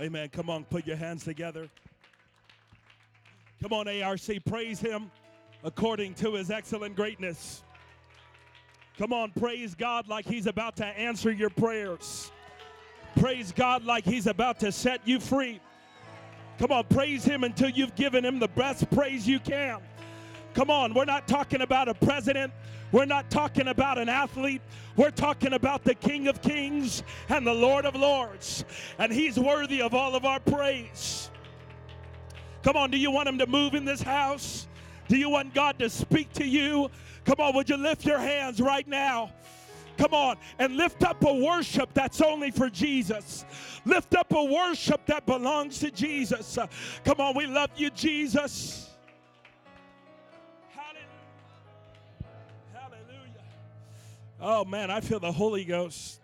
Amen. Come on, put your hands together. Come on, ARC, praise him according to his excellent greatness. Come on, praise God like he's about to answer your prayers. Praise God like he's about to set you free. Come on, praise him until you've given him the best praise you can. Come on, we're not talking about a president. We're not talking about an athlete. We're talking about the King of Kings and the Lord of Lords. And he's worthy of all of our praise. Come on, do you want him to move in this house? Do you want God to speak to you? Come on, would you lift your hands right now? Come on, and lift up a worship that's only for Jesus. Lift up a worship that belongs to Jesus. Come on, we love you, Jesus. Oh man, I feel the Holy Ghost.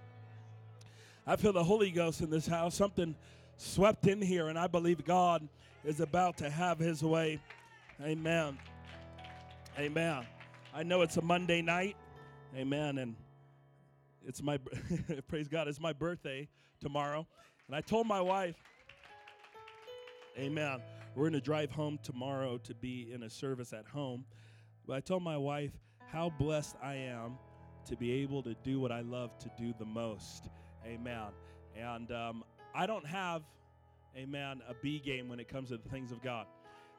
I feel the Holy Ghost in this house. Something swept in here, and I believe God is about to have his way. Amen. Amen. I know it's a Monday night. Amen. And it's my, praise God, it's my birthday tomorrow. And I told my wife, Amen, we're going to drive home tomorrow to be in a service at home. But I told my wife how blessed I am to be able to do what I love to do the most. Amen. And um, I don't have, amen, a B game when it comes to the things of God.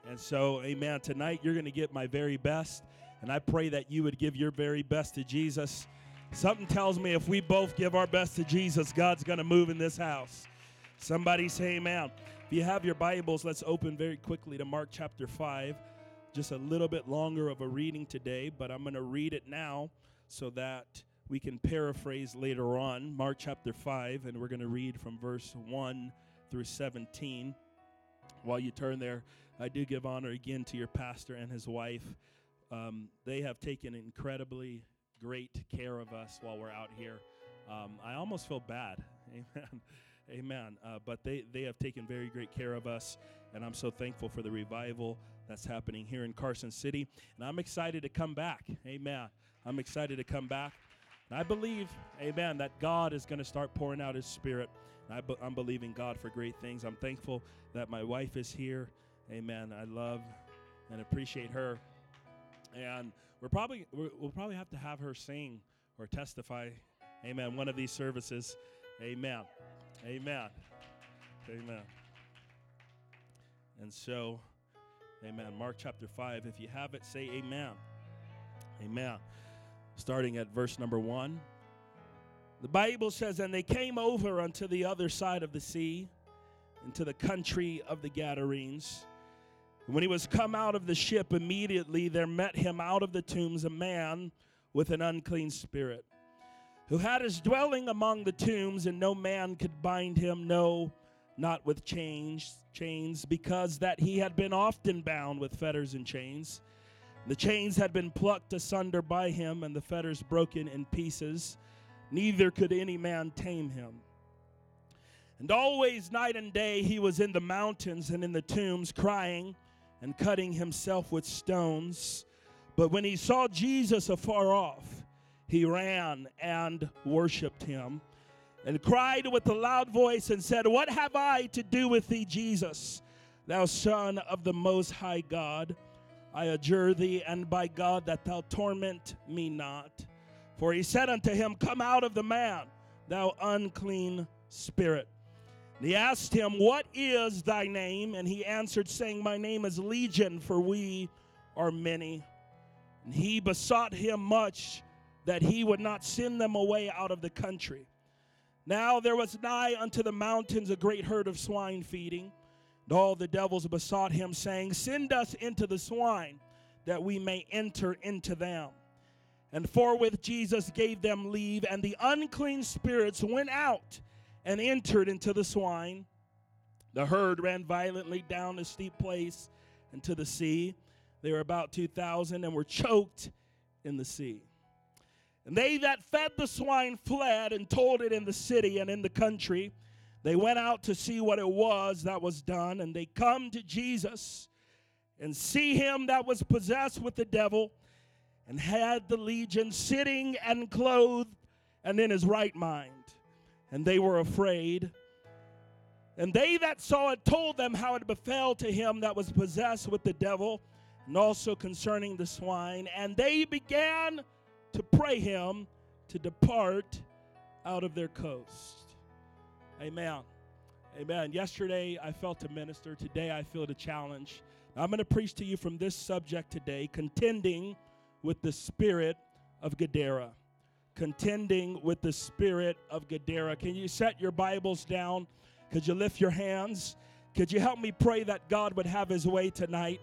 And so, amen, tonight you're going to get my very best. And I pray that you would give your very best to Jesus. Something tells me if we both give our best to Jesus, God's going to move in this house. Somebody say amen. If you have your Bibles, let's open very quickly to Mark chapter 5. Just a little bit longer of a reading today, but I'm going to read it now so that we can paraphrase later on. Mark chapter 5, and we're going to read from verse 1 through 17. While you turn there, I do give honor again to your pastor and his wife. Um, they have taken incredibly great care of us while we're out here. Um, I almost feel bad. Amen. Amen. Uh, but they, they have taken very great care of us, and I'm so thankful for the revival that's happening here in Carson City. And I'm excited to come back. Amen. I'm excited to come back. And I believe, amen, that God is going to start pouring out His Spirit. I I'm believing God for great things. I'm thankful that my wife is here. Amen. I love and appreciate her. And we're probably we will probably have to have her sing or testify. Amen. One of these services. Amen. Amen. Amen. And so, amen. Mark chapter 5. If you have it, say amen. Amen. Starting at verse number 1. The Bible says, And they came over unto the other side of the sea, into the country of the Gadarenes. When he was come out of the ship, immediately there met him out of the tombs a man with an unclean spirit, who had his dwelling among the tombs, and no man could bind him, no, not with chains, chains, because that he had been often bound with fetters and chains. The chains had been plucked asunder by him, and the fetters broken in pieces. Neither could any man tame him. And always, night and day, he was in the mountains and in the tombs, crying and cutting himself with stones. But when he saw Jesus afar off, he ran and worshiped him and cried with a loud voice and said, What have I to do with thee, Jesus, thou Son of the Most High God? I adjure thee, and by God, that thou torment me not. For he said unto him, Come out of the man, thou unclean spirit. And he asked him, What is thy name? And he answered, saying, My name is Legion, for we are many. And he besought him much that he would not send them away out of the country. Now there was nigh unto the mountains a great herd of swine feeding. And all the devils besought him, saying, Send us into the swine, that we may enter into them. And forthwith Jesus gave them leave, and the unclean spirits went out and entered into the swine. The herd ran violently down a steep place into the sea. They were about 2,000 and were choked in the sea. And they that fed the swine fled and told it in the city and in the country. They went out to see what it was that was done, and they come to Jesus and see him that was possessed with the devil and had the legion sitting and clothed and in his right mind. And they were afraid. And they that saw it told them how it befell to him that was possessed with the devil, and also concerning the swine. And they began to pray him to depart out of their coast. Amen. Amen. Yesterday I felt to minister. Today I feel to challenge. I'm going to preach to you from this subject today contending with the spirit of Gadara. Contending with the spirit of Gadara. Can you set your Bibles down? Could you lift your hands? Could you help me pray that God would have his way tonight?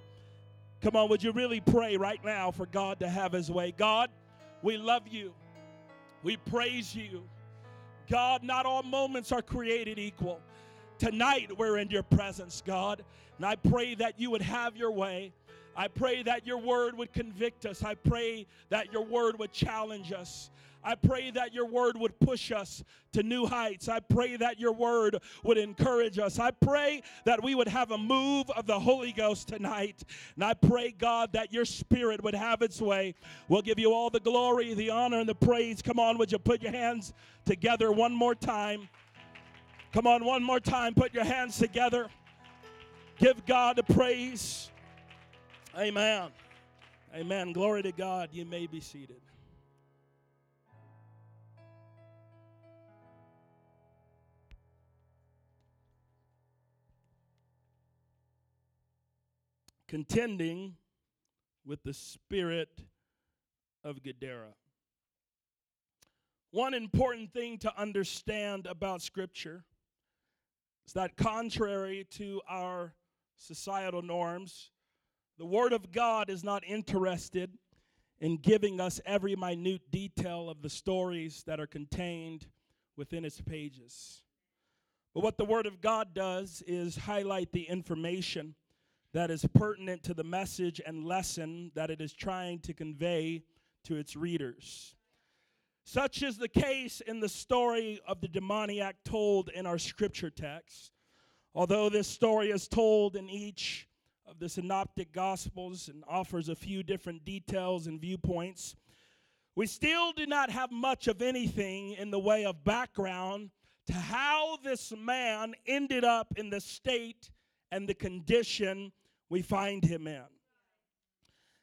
Come on, would you really pray right now for God to have his way? God, we love you. We praise you. God, not all moments are created equal. Tonight we're in your presence, God, and I pray that you would have your way. I pray that your word would convict us. I pray that your word would challenge us. I pray that your word would push us to new heights. I pray that your word would encourage us. I pray that we would have a move of the Holy Ghost tonight. And I pray, God, that your spirit would have its way. We'll give you all the glory, the honor, and the praise. Come on, would you put your hands together one more time? Come on, one more time. Put your hands together. Give God the praise. Amen. Amen. Glory to God. You may be seated. Contending with the spirit of Gadara. One important thing to understand about Scripture is that, contrary to our societal norms, the Word of God is not interested in giving us every minute detail of the stories that are contained within its pages. But what the Word of God does is highlight the information that is pertinent to the message and lesson that it is trying to convey to its readers. Such is the case in the story of the demoniac told in our scripture text. Although this story is told in each of the synoptic gospels and offers a few different details and viewpoints, we still do not have much of anything in the way of background to how this man ended up in the state and the condition we find him in.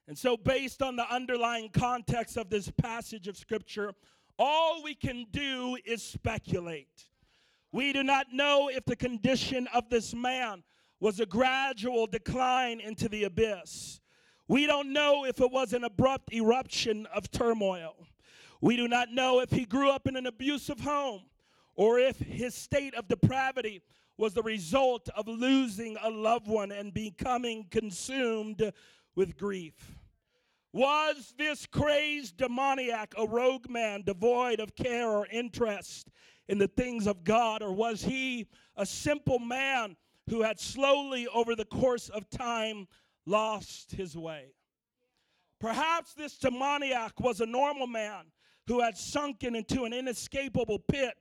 And so, based on the underlying context of this passage of Scripture, all we can do is speculate. We do not know if the condition of this man was a gradual decline into the abyss. We don't know if it was an abrupt eruption of turmoil. We do not know if he grew up in an abusive home or if his state of depravity was the result of losing a loved one and becoming consumed with grief. Was this crazed demoniac a rogue man devoid of care or interest in the things of God, or was he a simple man who had slowly, over the course of time, lost his way? Perhaps this demoniac was a normal man who had sunken into an inescapable pit,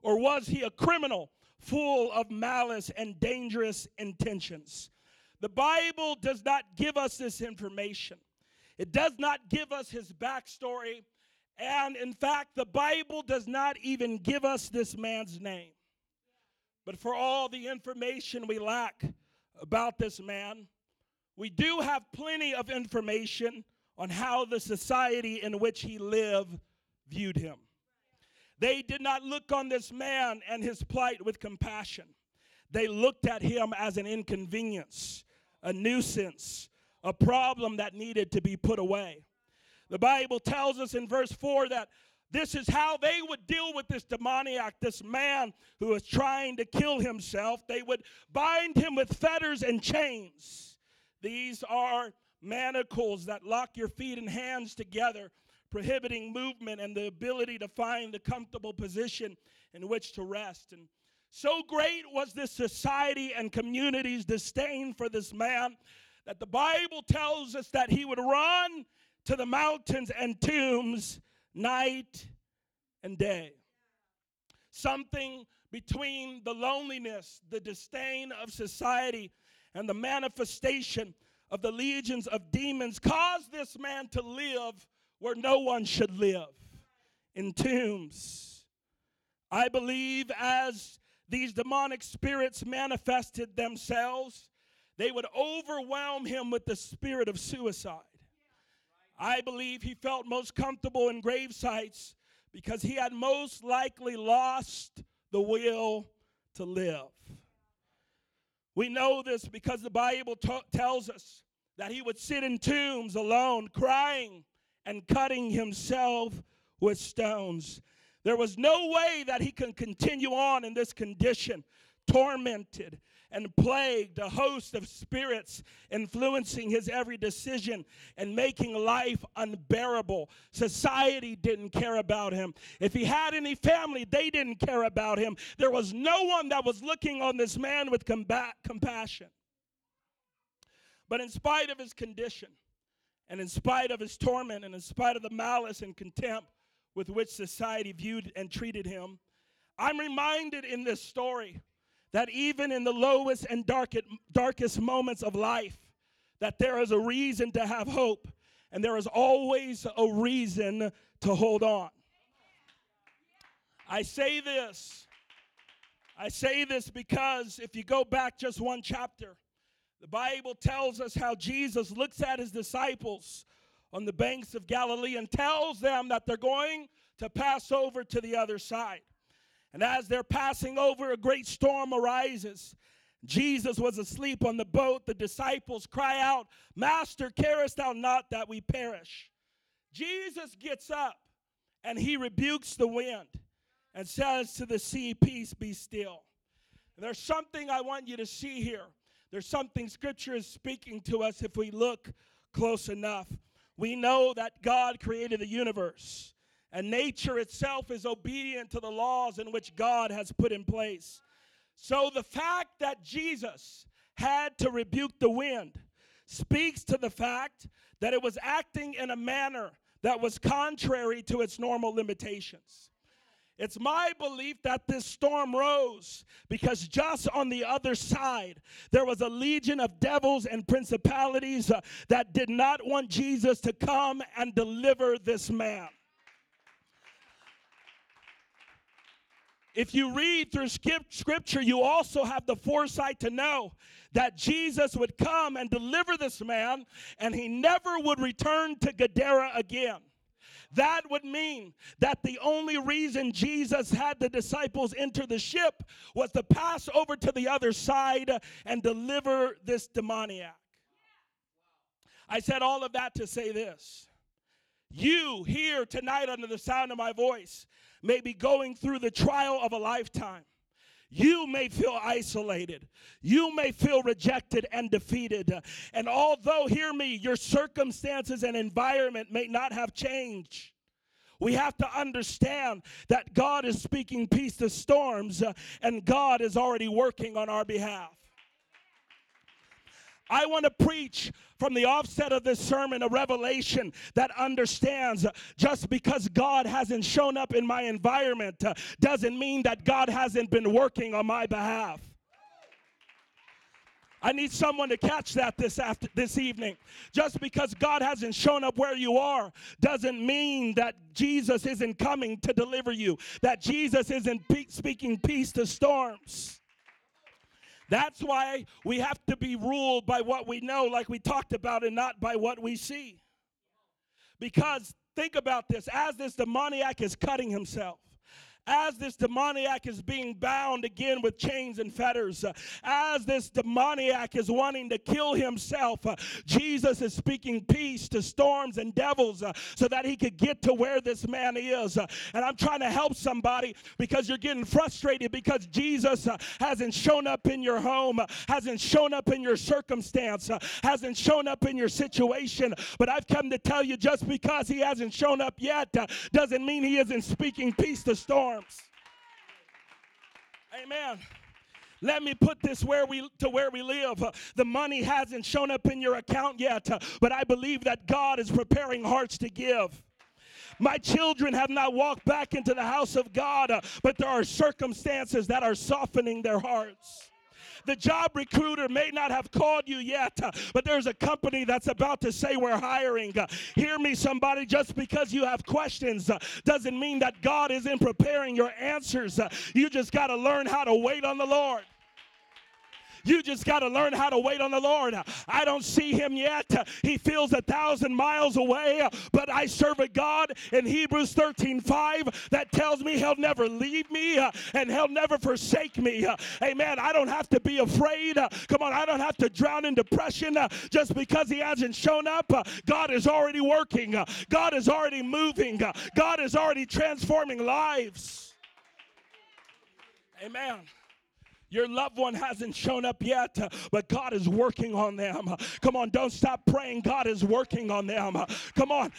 or was he a criminal full of malice and dangerous intentions. The Bible does not give us this information, it does not give us his backstory. And in fact, the Bible does not even give us this man's name. But for all the information we lack about this man, we do have plenty of information on how the society in which he lived viewed him. They did not look on this man and his plight with compassion. They looked at him as an inconvenience, a nuisance, a problem that needed to be put away. The Bible tells us in verse 4 that this is how they would deal with this demoniac, this man who was trying to kill himself. They would bind him with fetters and chains. These are manacles that lock your feet and hands together prohibiting movement and the ability to find a comfortable position in which to rest. And so great was this society and community's disdain for this man that the Bible tells us that he would run to the mountains and tombs night and day. Something between the loneliness, the disdain of society, and the manifestation of the legions of demons caused this man to live where no one should live in tombs. I believe as these demonic spirits manifested themselves, they would overwhelm him with the spirit of suicide. I believe he felt most comfortable in grave sites because he had most likely lost the will to live. We know this because the Bible t- tells us that he would sit in tombs alone, crying and cutting himself with stones. There was no way that he could continue on in this condition, tormented and plagued, a host of spirits influencing his every decision and making life unbearable. Society didn't care about him. If he had any family, they didn't care about him. There was no one that was looking on this man with combat, compassion. But in spite of his condition, and in spite of his torment, and in spite of the malice and contempt with which society viewed and treated him, I'm reminded in this story that even in the lowest and darkest moments of life, that there is a reason to have hope, and there is always a reason to hold on. I say this. I say this because if you go back just one chapter, the Bible tells us how Jesus looks at his disciples on the banks of Galilee and tells them that they're going to pass over to the other side. And as they're passing over, a great storm arises. Jesus was asleep on the boat. The disciples cry out, Master, carest thou not that we perish? Jesus gets up and he rebukes the wind and says to the sea, Peace, be still. And there's something I want you to see here. There's something Scripture is speaking to us if we look close enough. We know that God created the universe and nature itself is obedient to the laws in which God has put in place. So the fact that Jesus had to rebuke the wind speaks to the fact that it was acting in a manner that was contrary to its normal limitations. It's my belief that this storm rose because just on the other side, there was a legion of devils and principalities uh, that did not want Jesus to come and deliver this man. If you read through scripture, you also have the foresight to know that Jesus would come and deliver this man, and he never would return to Gadara again. That would mean that the only reason Jesus had the disciples enter the ship was to pass over to the other side and deliver this demoniac. I said all of that to say this. You here tonight, under the sound of my voice, may be going through the trial of a lifetime. You may feel isolated. You may feel rejected and defeated. And although, hear me, your circumstances and environment may not have changed, we have to understand that God is speaking peace to storms uh, and God is already working on our behalf. I want to preach from the offset of this sermon a revelation that understands just because God hasn't shown up in my environment doesn't mean that God hasn't been working on my behalf. I need someone to catch that this after this evening. Just because God hasn't shown up where you are doesn't mean that Jesus isn't coming to deliver you. That Jesus isn't pe- speaking peace to storms. That's why we have to be ruled by what we know, like we talked about, and not by what we see. Because think about this as this demoniac is cutting himself, as this demoniac is being bound again with chains and fetters, as this demoniac is wanting to kill himself, Jesus is speaking peace to storms and devils so that he could get to where this man is. And I'm trying to help somebody because you're getting frustrated because Jesus hasn't shown up in your home, hasn't shown up in your circumstance, hasn't shown up in your situation. But I've come to tell you just because he hasn't shown up yet doesn't mean he isn't speaking peace to storms storms. Amen. Let me put this where we to where we live. Uh, the money hasn't shown up in your account yet, uh, but I believe that God is preparing hearts to give. My children have not walked back into the house of God, uh, but there are circumstances that are softening their hearts. The job recruiter may not have called you yet, but there's a company that's about to say we're hiring. Hear me, somebody, just because you have questions doesn't mean that God isn't preparing your answers. You just got to learn how to wait on the Lord. You just got to learn how to wait on the Lord. I don't see him yet. He feels a thousand miles away, but I serve a God in Hebrews 13 5 that tells me he'll never leave me and he'll never forsake me. Amen. I don't have to be afraid. Come on, I don't have to drown in depression just because he hasn't shown up. God is already working, God is already moving, God is already transforming lives. Amen. Your loved one hasn't shown up yet, but God is working on them. Come on, don't stop praying. God is working on them. Come on.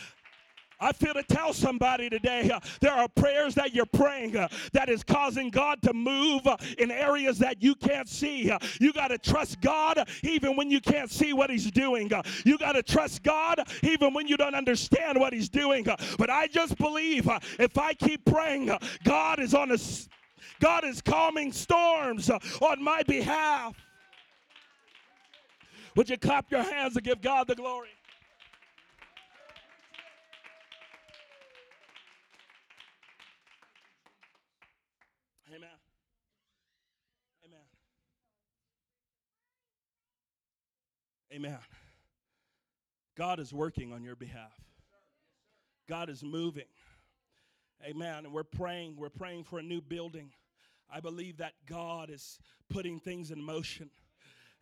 I feel to tell somebody today uh, there are prayers that you're praying uh, that is causing God to move uh, in areas that you can't see. You got to trust God even when you can't see what He's doing. You got to trust God even when you don't understand what He's doing. But I just believe if I keep praying, God is on a God is calming storms uh, on my behalf. Would you clap your hands and give God the glory? Amen. Amen. Amen. God is working on your behalf. God is moving. Amen. And we're praying. We're praying for a new building. I believe that God is putting things in motion.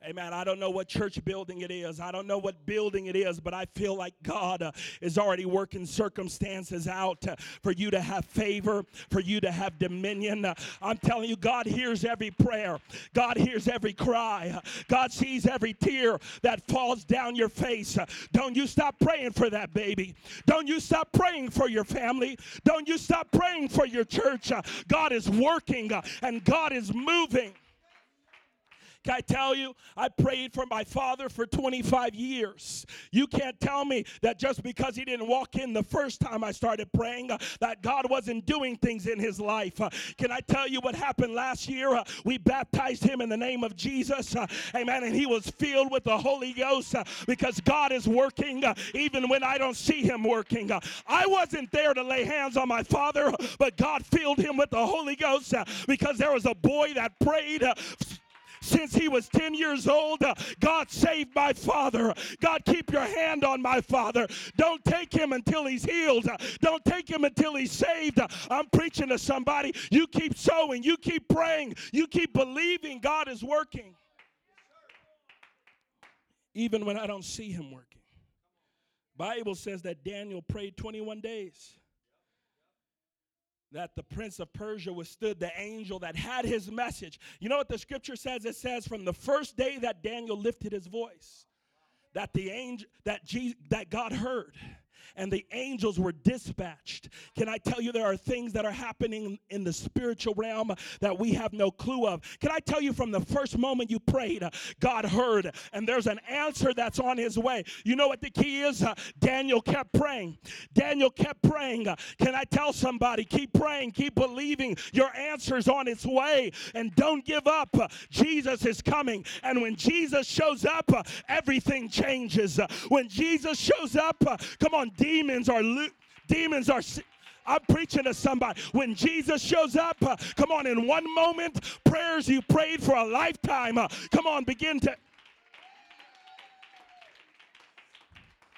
Amen. I don't know what church building it is. I don't know what building it is, but I feel like God uh, is already working circumstances out uh, for you to have favor, for you to have dominion. Uh, I'm telling you, God hears every prayer, God hears every cry, uh, God sees every tear that falls down your face. Uh, don't you stop praying for that baby. Don't you stop praying for your family. Don't you stop praying for your church. Uh, God is working and God is moving. Can I tell you, I prayed for my father for 25 years. You can't tell me that just because he didn't walk in the first time I started praying, uh, that God wasn't doing things in his life. Uh, can I tell you what happened last year? Uh, we baptized him in the name of Jesus. Uh, amen. And he was filled with the Holy Ghost uh, because God is working uh, even when I don't see him working. I wasn't there to lay hands on my father, but God filled him with the Holy Ghost because there was a boy that prayed since he was 10 years old. Uh, God saved my father. God, keep your hand on my father. Don't take him until he's healed. Uh, don't take him until he's saved. Uh, I'm preaching to somebody. You keep sowing, you keep praying, you keep believing God is working. Even when I don't see him working. Bible says that Daniel prayed 21 days that the prince of Persia withstood the angel that had his message. You know what the scripture says? It says from the first day that Daniel lifted his voice, that the angel that Jesus, that God heard and the angels were dispatched. Can I tell you there are things that are happening in the spiritual realm that we have no clue of? Can I tell you from the first moment you prayed, God heard, and there's an answer that's on his way. You know what the key is? Daniel kept praying. Daniel kept praying. Can I tell somebody, keep praying, keep believing your answer's on its way, and don't give up. Jesus is coming, and when Jesus shows up, everything changes. When Jesus shows up, come on, demons are lo- demons are I'm preaching to somebody. When Jesus shows up, uh, come on, in one moment, prayers you prayed for a lifetime, uh, come on, begin to.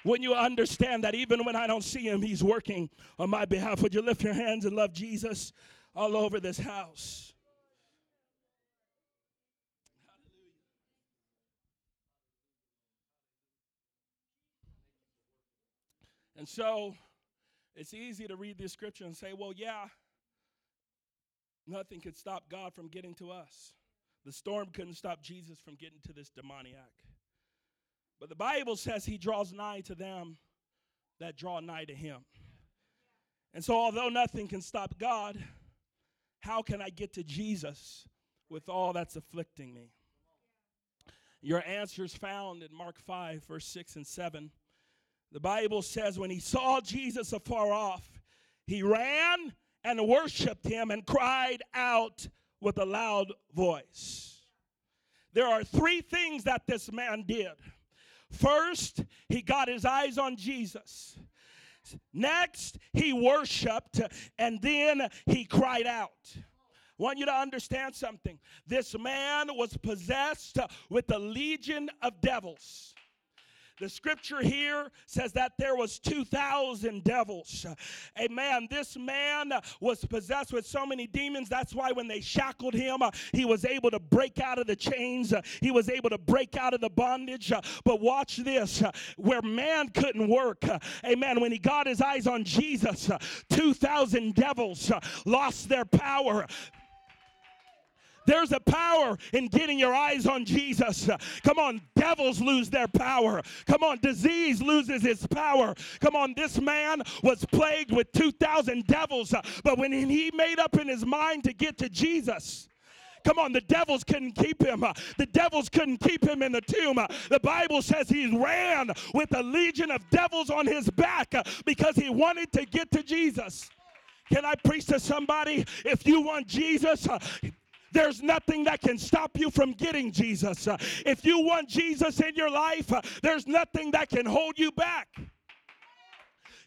When you understand that even when I don't see him, he's working on my behalf, would you lift your hands and love Jesus all over this house? And so it's easy to read this scripture and say, well, yeah, nothing could stop God from getting to us. The storm couldn't stop Jesus from getting to this demoniac. But the Bible says he draws nigh to them that draw nigh to him. And so, although nothing can stop God, how can I get to Jesus with all that's afflicting me? Your answer is found in Mark 5, verse 6 and 7. The Bible says when he saw Jesus afar off, he ran and worshiped him and cried out with a loud voice. there are three things that this man did. First, he got his eyes on Jesus. Next, he worshiped, and then he cried out. Want you to understand something. This man was possessed with a legion of devils. The scripture here says that there was 2,000 devils. Amen. This man was possessed with so many demons. That's why when they shackled him, he was able to break out of the chains. He was able to break out of the bondage. But watch this where man couldn't work. Amen. When he got his eyes on Jesus, 2,000 devils lost their power. There's a power in getting your eyes on Jesus. Come on, devils lose their power. Come on, disease loses its power. Come on, this man was plagued with 2,000 devils, but when he made up in his mind to get to Jesus, Come on, the devils couldn't keep him. The devils couldn't keep him in the tomb. The Bible says he ran with a legion of devils on his back because he wanted to get to Jesus. Can I preach to somebody? If you want Jesus, there's nothing that can stop you from getting Jesus. If you want Jesus in your life, there's nothing that can hold you back.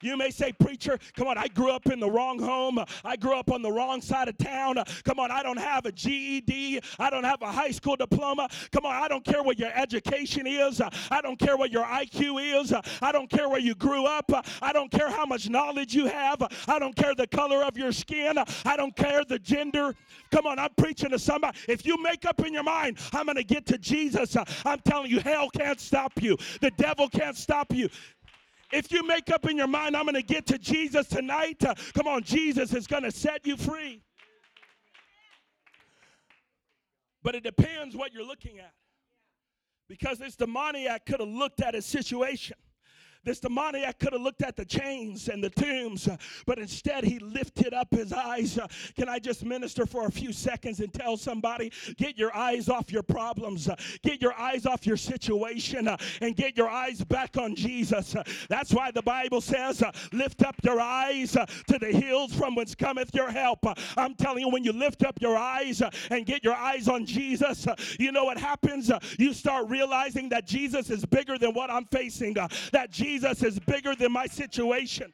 You may say, Preacher, come on, I grew up in the wrong home. I grew up on the wrong side of town. Come on, I don't have a GED. I don't have a high school diploma. Come on, I don't care what your education is. I don't care what your IQ is. I don't care where you grew up. I don't care how much knowledge you have. I don't care the color of your skin. I don't care the gender. Come on, I'm preaching to somebody. If you make up in your mind, I'm going to get to Jesus, I'm telling you, hell can't stop you. The devil can't stop you. If you make up in your mind, I'm going to get to Jesus tonight, uh, come on, Jesus is going to set you free. But it depends what you're looking at. Because this demoniac could have looked at his situation this demoniac could have looked at the chains and the tombs, uh, but instead he lifted up his eyes. Uh, can I just minister for a few seconds and tell somebody, get your eyes off your problems, uh, get your eyes off your situation, uh, and get your eyes back on Jesus. Uh, that's why the Bible says, uh, lift up your eyes to the hills from whence cometh your help. I'm telling you, when you lift up your eyes and get your eyes on Jesus, you know what happens? You start realizing that Jesus is bigger than what I'm facing, that Jesus Jesus is bigger than my situation.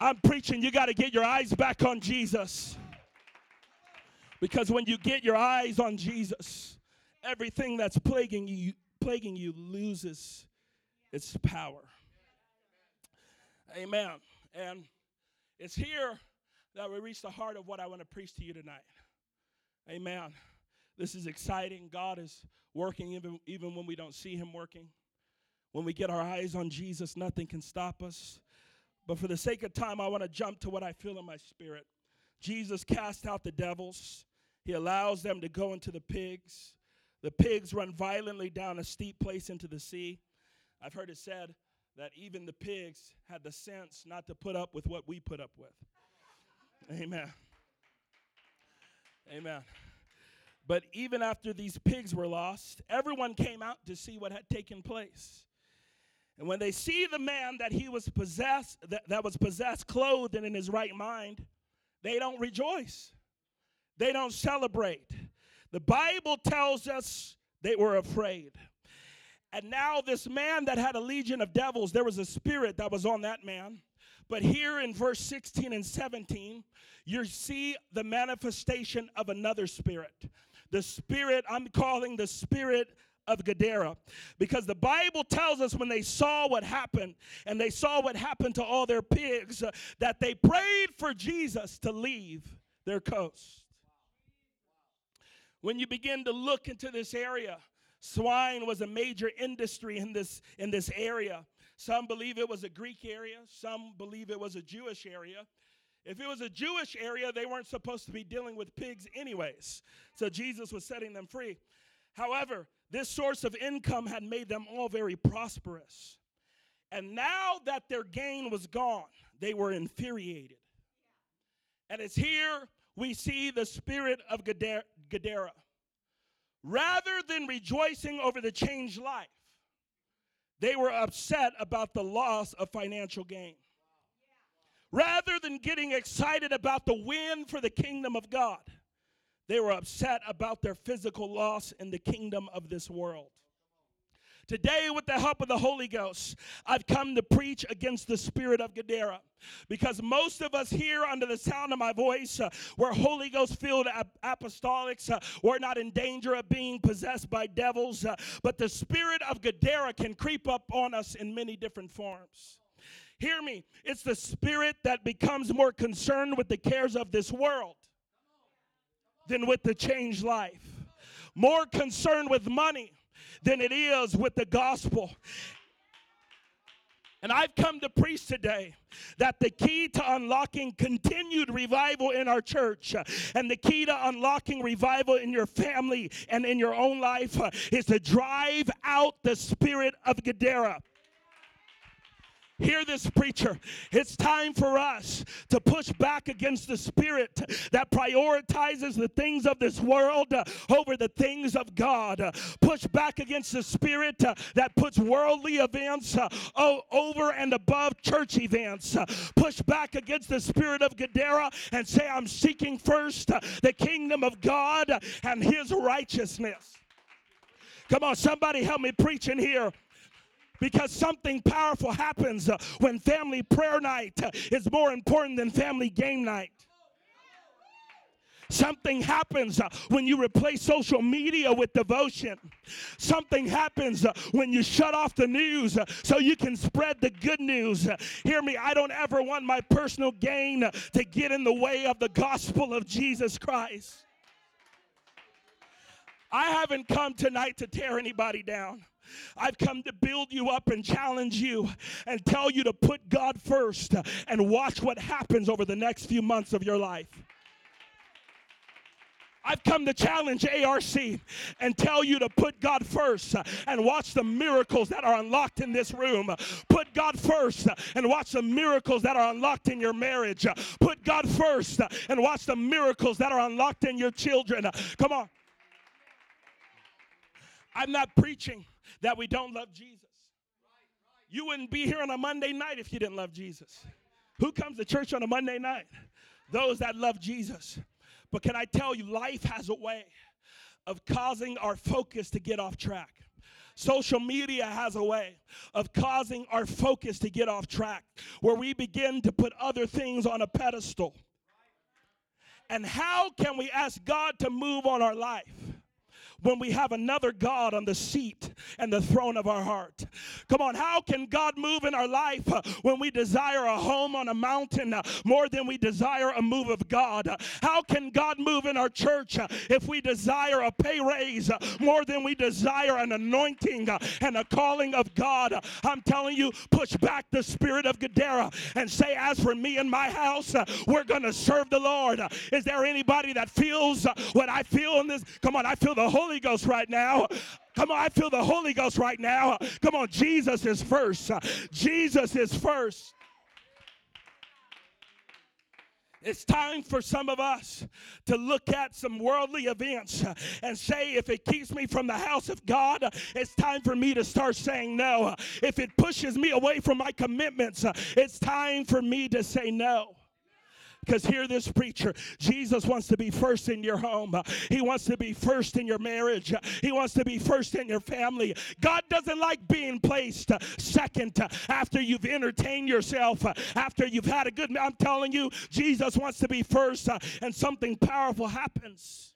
I'm preaching, you got to get your eyes back on Jesus. Because when you get your eyes on Jesus, everything that's plaguing you, plaguing you loses its power. Amen. And it's here that we reach the heart of what I want to preach to you tonight. Amen. This is exciting. God is working even, even when we don't see Him working. When we get our eyes on Jesus, nothing can stop us. But for the sake of time, I want to jump to what I feel in my spirit. Jesus cast out the devils, he allows them to go into the pigs. The pigs run violently down a steep place into the sea. I've heard it said that even the pigs had the sense not to put up with what we put up with. Amen. Amen. But even after these pigs were lost, everyone came out to see what had taken place. And when they see the man that he was possessed, that, that was possessed, clothed and in his right mind, they don't rejoice. They don't celebrate. The Bible tells us they were afraid. And now, this man that had a legion of devils, there was a spirit that was on that man. But here in verse 16 and 17, you see the manifestation of another spirit. The spirit, I'm calling the spirit of Gadara. Because the Bible tells us when they saw what happened and they saw what happened to all their pigs, uh, that they prayed for Jesus to leave their coast. When you begin to look into this area, swine was a major industry in this, in this area. Some believe it was a Greek area, some believe it was a Jewish area. If it was a Jewish area, they weren't supposed to be dealing with pigs, anyways. So Jesus was setting them free. However, this source of income had made them all very prosperous. And now that their gain was gone, they were infuriated. And it's here we see the spirit of Gadara. Rather than rejoicing over the changed life, they were upset about the loss of financial gain. Rather than getting excited about the win for the kingdom of God, They were upset about their physical loss in the kingdom of this world. Today, with the help of the Holy Ghost, I've come to preach against the spirit of Gadara. Because most of us here, under the sound of my voice, uh, we're Holy Ghost filled ap- apostolics. Uh, we're not in danger of being possessed by devils. Uh, but the spirit of Gadara can creep up on us in many different forms. Hear me, it's the spirit that becomes more concerned with the cares of this world than with the changed life, more concerned with money than it is with the gospel. And I've come to preach today that the key to unlocking continued revival in our church uh, and the key to unlocking revival in your family and in your own life uh, is to drive out the spirit of Gadara. Hear this, preacher. It's time for us to push back against the spirit that prioritizes the things of this world over the things of God. Push back against the spirit that puts worldly events uh, over and above church events. Push back against the spirit of Gadara and say, I'm seeking first the kingdom of God and his righteousness. Come on, somebody help me preach in here. Because something powerful happens uh, when family prayer night uh, is more important than family game night. Something happens uh, when you replace social media with devotion. Something happens when you shut off the news so you can spread the good news. Hear me, I don't ever want my personal gain to get in the way of the gospel of Jesus Christ. I haven't come tonight to tear anybody down. I've come to build you up and challenge you and tell you to put God first and watch what happens over the next few months of your life. I've come to challenge ARC and tell you to put God first and watch the miracles that are unlocked in this room. Put God first and watch the miracles that are unlocked in your marriage. Put God first and watch the miracles that are unlocked in your children. Come on. I'm not preaching that we don't love Jesus. You wouldn't be here on a Monday night if you didn't love Jesus. Who comes to church on a Monday night? Those that love Jesus. But can I tell you, life has a way of causing our focus to get off track. Social media has a way of causing our focus to get off track, where we begin to put other things on a pedestal. And how can we ask God to move on our life? When we have another God on the seat and the throne of our heart. Come on, how can God move in our life uh, when we desire a home on a mountain uh, more than we desire a move of God? How can God move in our church uh, if we desire a pay raise more than we desire an anointing and a calling of God? I'm telling you, push back the spirit of Gadara and say, As for me and my house, we're going to serve the Lord. Is there anybody that feels what I feel in this? Come on, I feel the Holy Holy Ghost right now. Come on, I feel the Holy Ghost right now. Come on, Jesus is first. Jesus is first. It's time for some of us to look at some worldly events and say, if it keeps me from the house of God, it's time for me to start saying no. If it pushes me away from my commitments, it's time for me to say no. Because hear this preacher Jesus wants to be first in your home, He wants to be first in your marriage, He wants to be first in your family. God doesn't like being placed second after you've entertained yourself, after you've had a good I'm telling you, Jesus wants to be first, and something powerful happens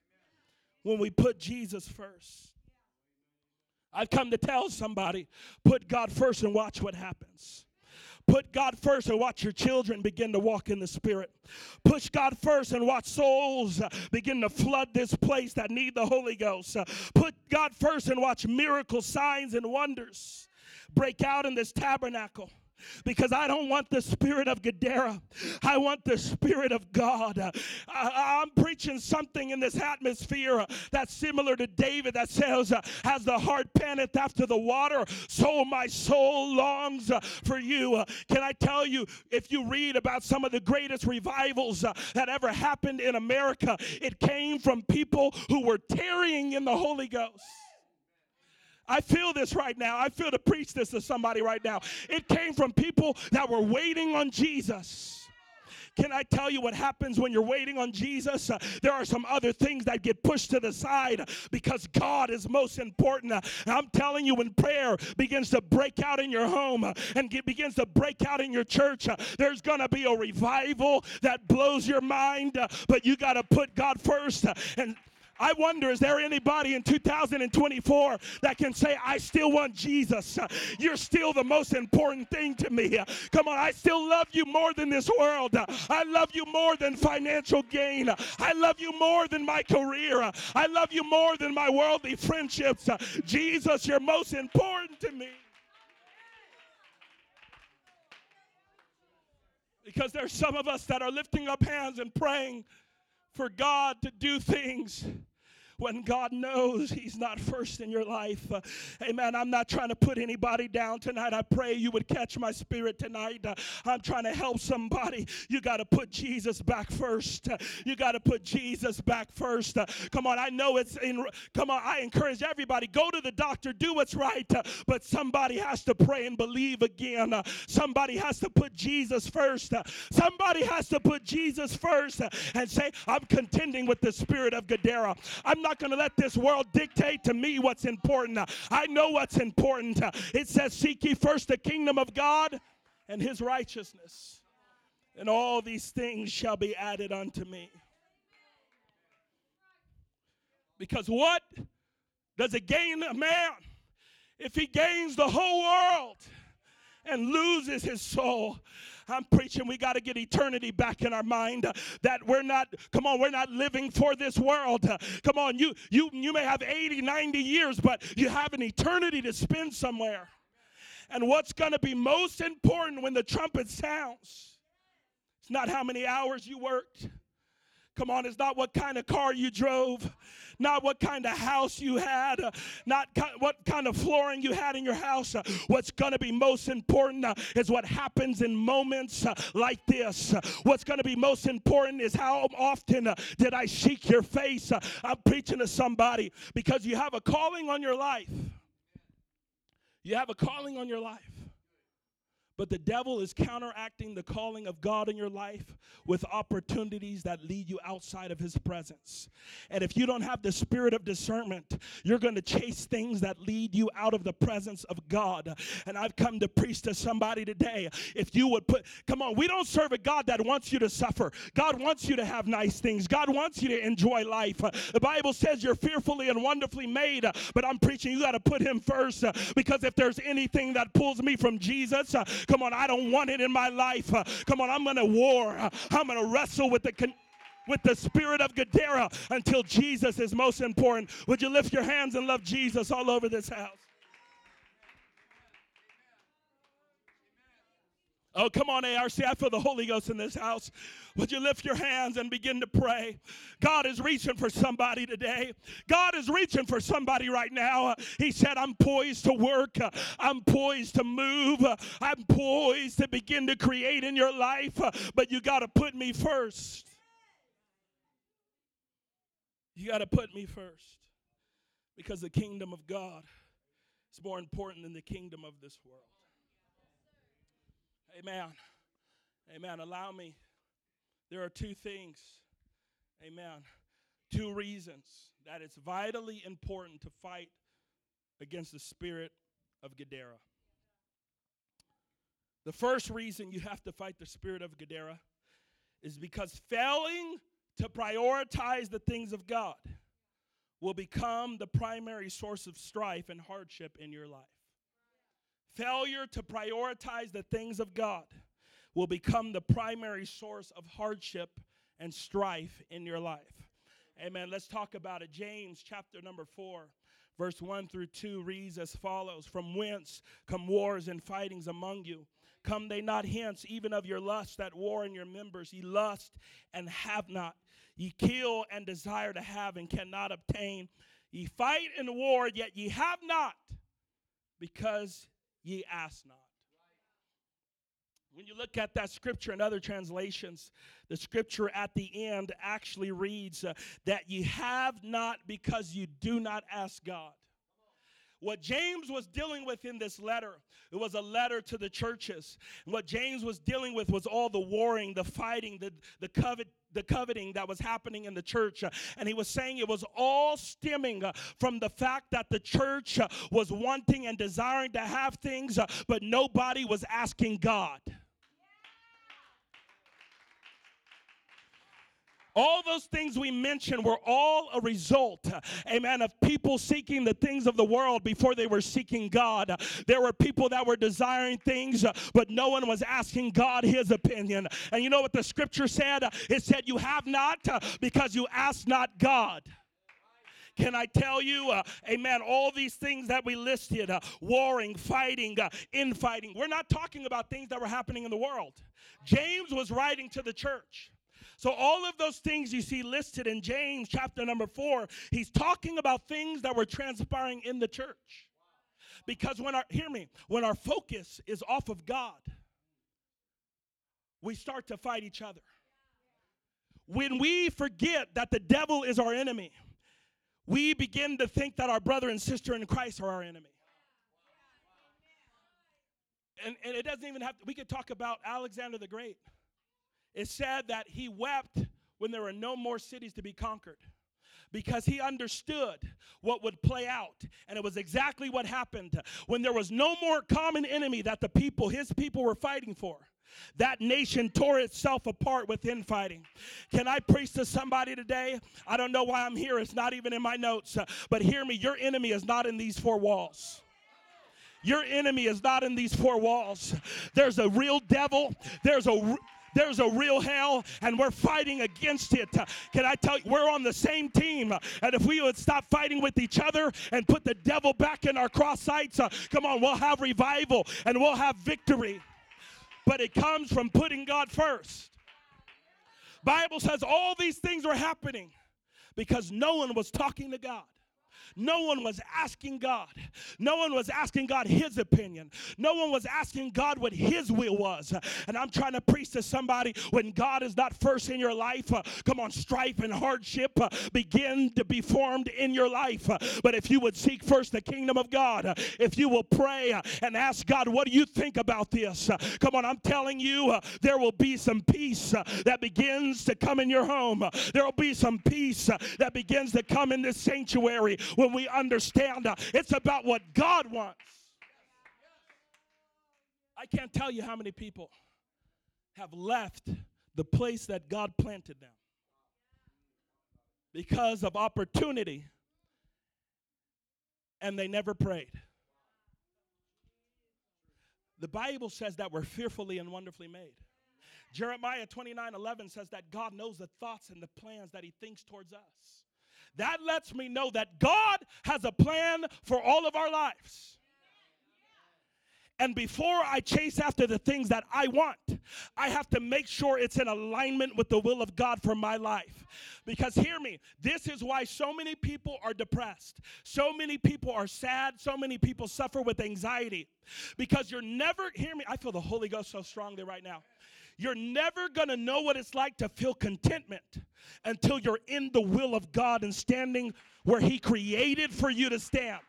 when we put Jesus first. I've come to tell somebody put God first and watch what happens. Put God first and watch your children begin to walk in the Spirit. Push God first and watch souls begin to flood this place that need the Holy Ghost. Put God first and watch miracle signs and wonders break out in this tabernacle because I don't want the spirit of Gadara. I want the spirit of God. I, am preaching something in this atmosphere that's similar to David that says, As the hart panteth after the water, so my soul longs for you. Can I tell you, if you read about some of the greatest revivals that ever happened in America, it came from people who were tarrying in the Holy Ghost. I feel this right now. I feel to preach this to somebody right now. It came from people that were waiting on Jesus. Can I tell you what happens when you're waiting on Jesus? Uh, there are some other things that get pushed to the side because God is most important. Uh, I'm telling you, when prayer begins to break out in your home uh, and get, begins to break out in your church, uh, there's going to be a revival that blows your mind. Uh, but you got to put God first uh, and I wonder, is there anybody in 2024 that can say, I still want Jesus? You're still the most important thing to me. Come on, I still love you more than this world. I love you more than financial gain. I love you more than my career. I love you more than my worldly friendships. Jesus, you're most important to me. Because there's some of us that are lifting up hands and praying for God to do things when God knows He's not first in your life. Uh, amen. I'm not trying to put anybody down tonight. I pray you would catch my spirit tonight. Uh, I'm trying to help somebody. You got to put Jesus back first. Uh, you got to put Jesus back first. Uh, come on, I know it's in. Come on, I encourage everybody go to the doctor, do what's right, uh, but somebody has to pray and believe again. Uh, somebody has to put Jesus first. somebody has to put Jesus first and say, I'm contending with the spirit of Gadara. I'm not not going to let this world dictate to me what's important. I know what's important. It says, Seek ye first the kingdom of God and his righteousness, and all these things shall be added unto me. Because what does it gain a man if he gains the whole world and loses his soul? I'm preaching we got to get eternity back in our mind that we're not come on we're not living for this world. Come on you you you may have 80 90 years but you have an eternity to spend somewhere. And what's going to be most important when the trumpet sounds it's not how many hours you worked Come on, it's not what kind of car you drove, not what kind of house you had, not what kind of flooring you had in your house. What's going to be most important uh, is what happens in moments uh, like this. What's going to be most important is how often uh, did I seek your face. I'm preaching to somebody because you have a calling on your life. You have a calling on your life. But the devil is counteracting the calling of God in your life with opportunities that lead you outside of his presence. And if you don't have the spirit of discernment, you're going to chase things that lead you out of the presence of God. And I've come to preach to somebody today. If you would put, come on, we don't serve a God that wants you to suffer. God wants you to have nice things. God wants you to enjoy life. The Bible says you're fearfully and wonderfully made, but I'm preaching you got to put him first because if there's anything that pulls me from Jesus, Come on, I don't want it in my life. Come on, I'm going to war. I'm going to wrestle with the. Con- with the spirit of Gadara until Jesus is most important. Would you lift your hands and love Jesus all over this house? Oh, come on, ARC. I feel the Holy Ghost in this house. Would you lift your hands and begin to pray? God is reaching for somebody today. God is reaching for somebody right now. He said, I'm poised to work. I'm poised to move. I'm poised to begin to create in your life, but you got to put me first. You got to put me first because the kingdom of God is more important than the kingdom of this world. Amen. Amen. Allow me. There are two things. Amen. Two reasons that it's vitally important to fight against the spirit of Gadara. The first reason you have to fight the spirit of Gadara is because failing to prioritize the things of God will become the primary source of strife and hardship in your life. Failure to prioritize the things of God will become the primary source of hardship and strife in your life. Amen. Let's talk about it. James chapter number 4, verse 1 through 2 reads as follows From whence come wars and fightings among you? Come they not hence, even of your lust that war in your members? Ye lust and have not. Ye kill and desire to have and cannot obtain. Ye fight in war, yet ye have not, because ye ask not. When you look at that scripture in other translations, the scripture at the end actually reads uh, that ye have not because you do not ask God. What James was dealing with in this letter, it was a letter to the churches. What James was dealing with was all the warring, the fighting, the, the covet, the coveting that was happening in the church. And he was saying it was all stemming from the fact that the church was wanting and desiring to have things, but nobody was asking God. All those things we mentioned were all a result, amen, of people seeking the things of the world before they were seeking God. There were people that were desiring things, but no one was asking God his opinion. And you know what the scripture said? It said, You have not because you ask not God. Can I tell you, uh, amen, all these things that we listed uh, warring, fighting, uh, infighting we're not talking about things that were happening in the world. James was writing to the church. So, all of those things you see listed in James chapter number four, he's talking about things that were transpiring in the church. Because when our, hear me, when our focus is off of God, we start to fight each other. When we forget that the devil is our enemy, we begin to think that our brother and sister in Christ are our enemy. And, and it doesn't even have to, we could talk about Alexander the Great it said that he wept when there were no more cities to be conquered because he understood what would play out. And it was exactly what happened when there was no more common enemy that the people, his people, were fighting for. That nation tore itself apart with infighting. Can I preach to somebody today? I don't know why I'm here. It's not even in my notes. But hear me your enemy is not in these four walls. Your enemy is not in these four walls. There's a real devil. There's a there's a real hell and we're fighting against it. Can I tell you, we're on the same team. And if we would stop fighting with each other and put the devil back in our cross sights, uh, come on, we'll have revival and we'll have victory. But it comes from putting God first. Bible says all these things were happening because no one was talking to God. No one was asking God. No one was asking God his opinion. No one was asking God what his will was. And I'm trying to preach to somebody when God is not first in your life, uh, come on, strife and hardship uh, begin to be formed in your life. Uh, but if you would seek first the kingdom of God, uh, if you will pray uh, and ask God, what do you think about this? Uh, come on, I'm telling you, there will be some peace that begins to come in your home. There will be some peace that begins to come in this sanctuary when we understand uh, it's about what God wants. I can't tell you how many people have left the place that God planted them because of opportunity and they never prayed. The Bible says that we're fearfully and wonderfully made. Jeremiah 29 11 says that God knows the thoughts and the plans that He thinks towards us. That lets me know that God has a plan for all of our lives. And before I chase after the things that I want, I have to make sure it's in alignment with the will of God for my life. Because hear me, this is why so many people are depressed. So many people are sad. So many people suffer with anxiety. Because you're never, hear me, I feel the Holy Ghost so strongly right now. You're never going to know what it's like to feel contentment until you're in the will of God and standing where He created for you to stand.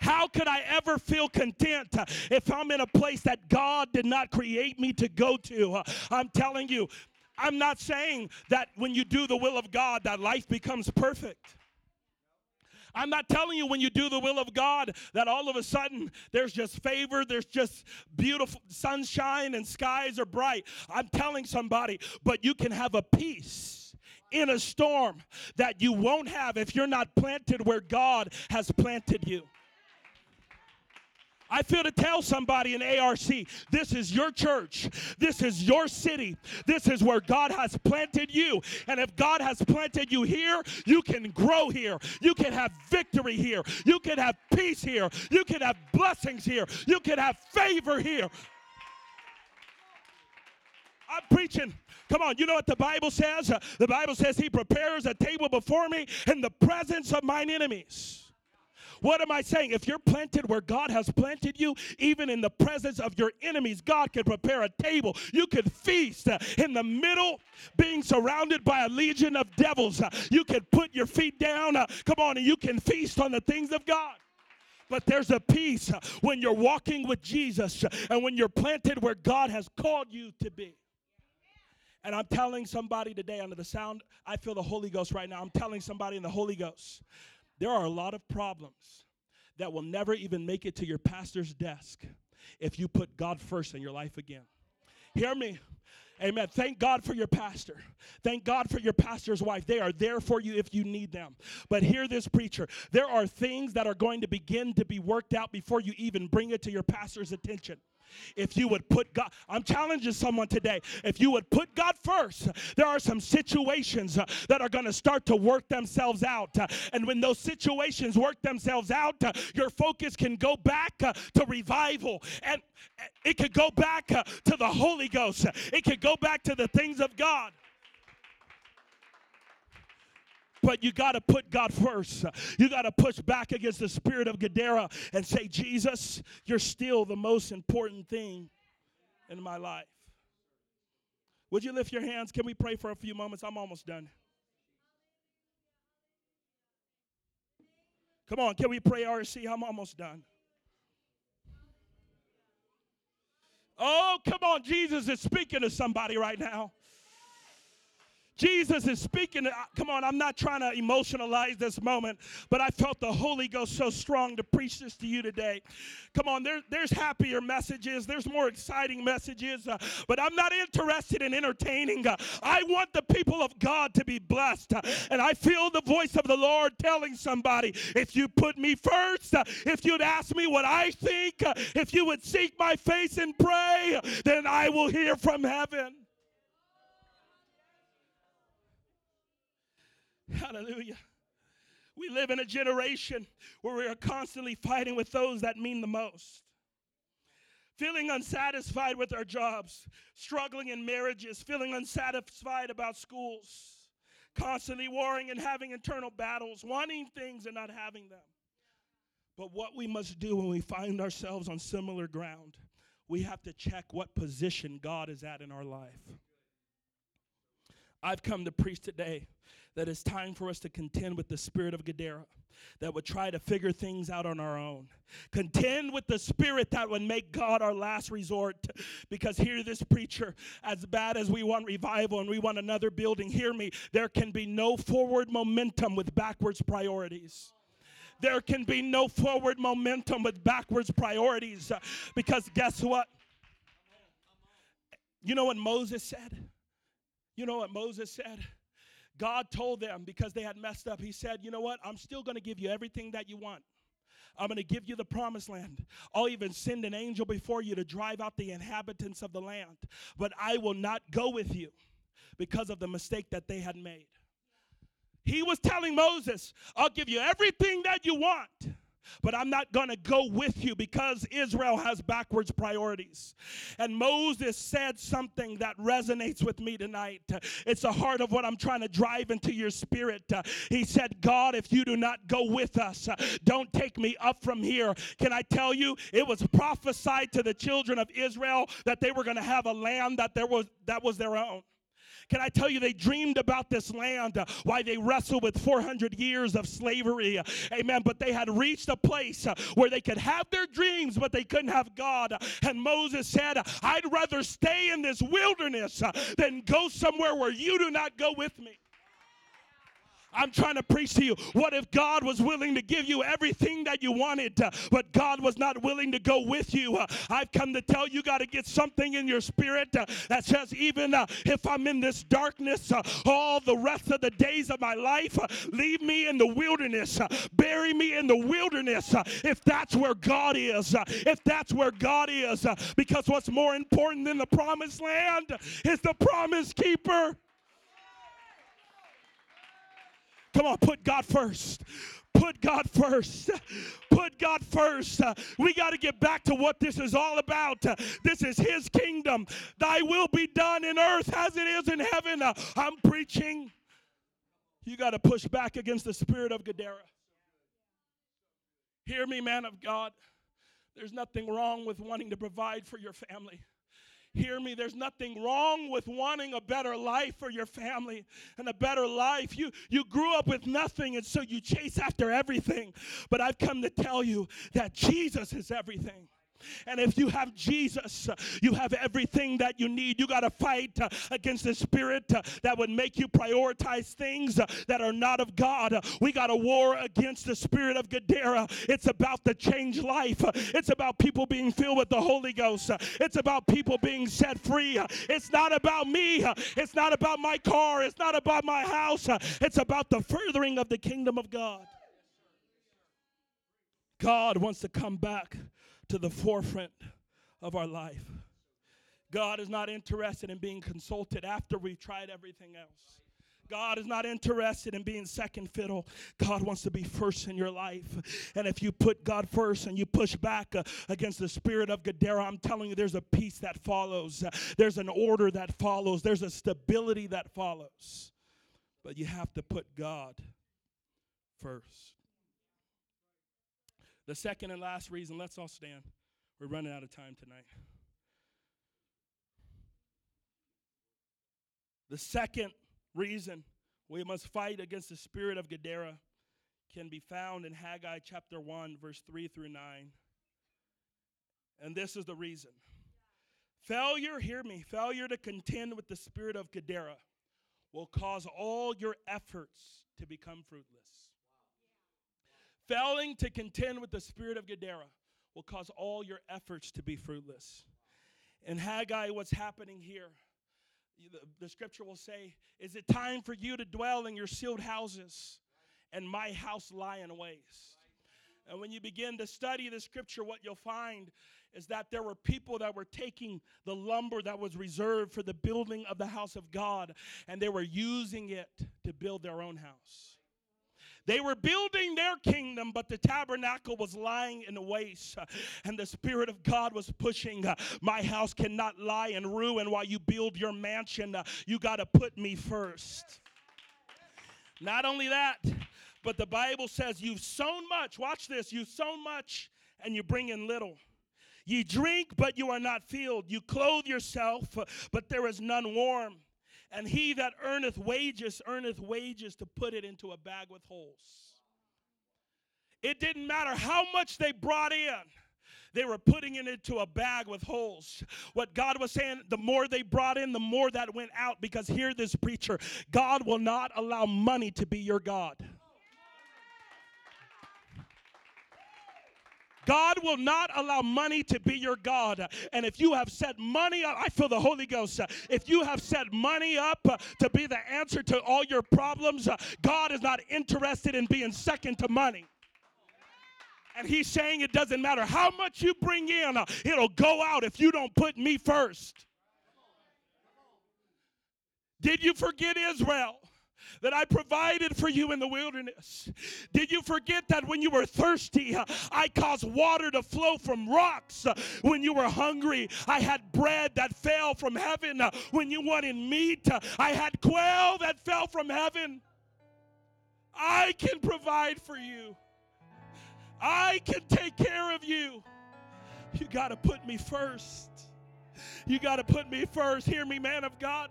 How could I ever feel content if I'm in a place that God did not create me to go to? I'm telling you, I'm not saying that when you do the will of God that life becomes perfect. I'm not telling you when you do the will of God that all of a sudden there's just favor, there's just beautiful sunshine and skies are bright. I'm telling somebody, but you can have a peace in a storm that you won't have if you're not planted where God has planted you. I feel to tell somebody in ARC this is your church, this is your city, this is where God has planted you. And if God has planted you here, you can grow here, you can have victory here, you can have peace here, you can have blessings here, you can have favor here. I'm preaching. Come on, you know what the Bible says? The Bible says, He prepares a table before me in the presence of mine enemies. What am I saying? If you're planted where God has planted you, even in the presence of your enemies, God can prepare a table. You could feast uh, in the middle, being surrounded by a legion of devils. Uh, you can put your feet down, uh, come on, and you can feast on the things of God. But there's a peace when you're walking with Jesus and when you're planted where God has called you to be. And I'm telling somebody today under the sound, I feel the Holy Ghost right now. I'm telling somebody in the Holy Ghost, there are a lot of problems that will never even make it to your pastor's desk if you put God first in your life again. Hear me. Amen. Thank God for your pastor. Thank God for your pastor's wife. They are there for you if you need them. But hear this, preacher. There are things that are going to begin to be worked out before you even bring it to your pastor's attention if you would put God, I'm challenging someone today. If you would put God first, there are some situations uh, that are going to start to work themselves out. Uh, and when those situations work themselves out, uh, your focus can go back to revival and it could go back to the Holy Ghost. It could go back to the things of God. But you got to put God first. You got to push back against the spirit of Gadara and say, Jesus, you're still the most important thing in my life. Would you lift your hands? Can we pray for a few moments? I'm almost done. Come on, can we pray ARC? I'm almost done. Oh, come on. Jesus is speaking to somebody right now. Jesus is speaking. Come on, I'm not trying to emotionalize this moment, but I felt the Holy Ghost so strong to preach this to you today. Come on, there, there's happier messages, there's more exciting messages, uh, but I'm not interested in entertaining. Uh, I want the people of God to be blessed. Uh, and I feel the voice of the Lord telling somebody if you put me first, uh, if you'd ask me what I think, uh, if you would seek my face and pray, then I will hear from heaven. Hallelujah. We live in a generation where we are constantly fighting with those that mean the most. Feeling unsatisfied with our jobs, struggling in marriages, feeling unsatisfied about schools, constantly warring and having internal battles, wanting things and not having them. But what we must do when we find ourselves on similar ground, we have to check what position God is at in our life. I've come to preach today that it's time for us to contend with the spirit of Gadara that would try to figure things out on our own. Contend with the spirit that would make God our last resort. Because hear this preacher, as bad as we want revival and we want another building, hear me, there can be no forward momentum with backwards priorities there can be no forward momentum with backwards priorities. Uh, because guess what? You know what Moses said? You know what Moses said? God told them because they had messed up, He said, You know what? I'm still going to give you everything that you want. I'm going to give you the promised land. I'll even send an angel before you to drive out the inhabitants of the land. But I will not go with you because of the mistake that they had made. He was telling Moses, I'll give you everything that you want but I'm not going to go with you because Israel has backwards priorities. And Moses said something that resonates with me tonight. It's the heart of what I'm trying to drive into your spirit. He said, God, if you do not go with us, don't take me up from here. Can I tell you, it was prophesied to the children of Israel that they were going to have a land that there was that was their own. Can I tell you, they dreamed about this land, uh, why they wrestled with 400 years of slavery. Uh, amen. But they had reached a place uh, where they could have their dreams, but they couldn't have God. And Moses said, I'd rather stay in this wilderness than go somewhere where you do not go with me. I'm trying to preach to you. What if God was willing to give you everything that you wanted, uh, but God was not willing to go with you? Uh, I've come to tell you, got to get something in your spirit uh, that says, even uh, if I'm in this darkness uh, all the rest of the days of my life, uh, leave me in the wilderness, bury me in the wilderness, if that's where God is, if that's where God is, because what's more important than the promised land is the promise keeper. Come on, put God first. Put God first. Put God first. We got to get back to what this is all about. This is His kingdom. Thy will be done in earth as it is in heaven. I'm preaching. You got to push back against the spirit of Gadara. Hear me, man of God. There's nothing wrong with wanting to provide for your family. Hear me, there's nothing wrong with wanting a better life for your family and a better life. You, you grew up with nothing, and so you chase after everything. But I've come to tell you that Jesus is everything. And if you have Jesus, you have everything that you need. You got to fight against the spirit that would make you prioritize things that are not of God. We got a war against the spirit of Gadara. It's about the change life. It's about people being filled with the Holy Ghost. It's about people being set free. It's not about me. It's not about my car. It's not about my house. It's about the furthering of the kingdom of God. God wants to come back to the forefront of our life. God is not interested in being consulted after we've tried everything else. God is not interested in being second fiddle. God wants to be first in your life. And if you put God first and you push back uh, against the spirit of Gadara, I'm telling you, there's a peace that follows. There's an order that follows. There's a stability that follows. But you have to put God first. The second and last reason, let's all stand. We're running out of time tonight. The second reason we must fight against the spirit of Gadara can be found in Haggai chapter 1, verse 3 through 9. And this is the reason. Failure, hear me, failure to contend with the spirit of Gadara will cause all your efforts to become fruitless. Failing to contend with the spirit of Gadara will cause all your efforts to be fruitless. In Haggai, what's happening here? The, the scripture will say, Is it time for you to dwell in your sealed houses and my house lie in waste? And when you begin to study the scripture, what you'll find is that there were people that were taking the lumber that was reserved for the building of the house of God and they were using it to build their own house. They were building their kingdom, but the tabernacle was lying in waste. And the Spirit of God was pushing, uh, My house cannot lie in ruin while you build your mansion. Uh, you got to put me first. Not only that, but the Bible says, You've sown much. Watch this. You've sown much and you bring in little. Ye drink, but you are not filled. You clothe yourself, but there is none warm. And he that earneth wages, earneth wages to put it into a bag with holes. It didn't matter how much they brought in. They were putting it into a bag with holes. What God was saying, the more they brought in, the more that went out. Because hear this preacher God will not allow money to be your God. God will not allow money to be your God. And if you have set money up, I feel the Holy Ghost. If you have set money up to be the answer to all your problems, God is not interested in being second to money. And he's saying it doesn't matter how much you bring in, it'll go out if you don't put me first. Did you forget Israel? That I provided for you in the wilderness? Did you forget that when you were thirsty, I caused water to flow from rocks? When you were hungry, I had bread that fell from heaven. When you wanted meat, I had quail that fell from heaven. I can provide for you. I can take care of you. You got to put me first. You got to put me first. Hear me, man of God.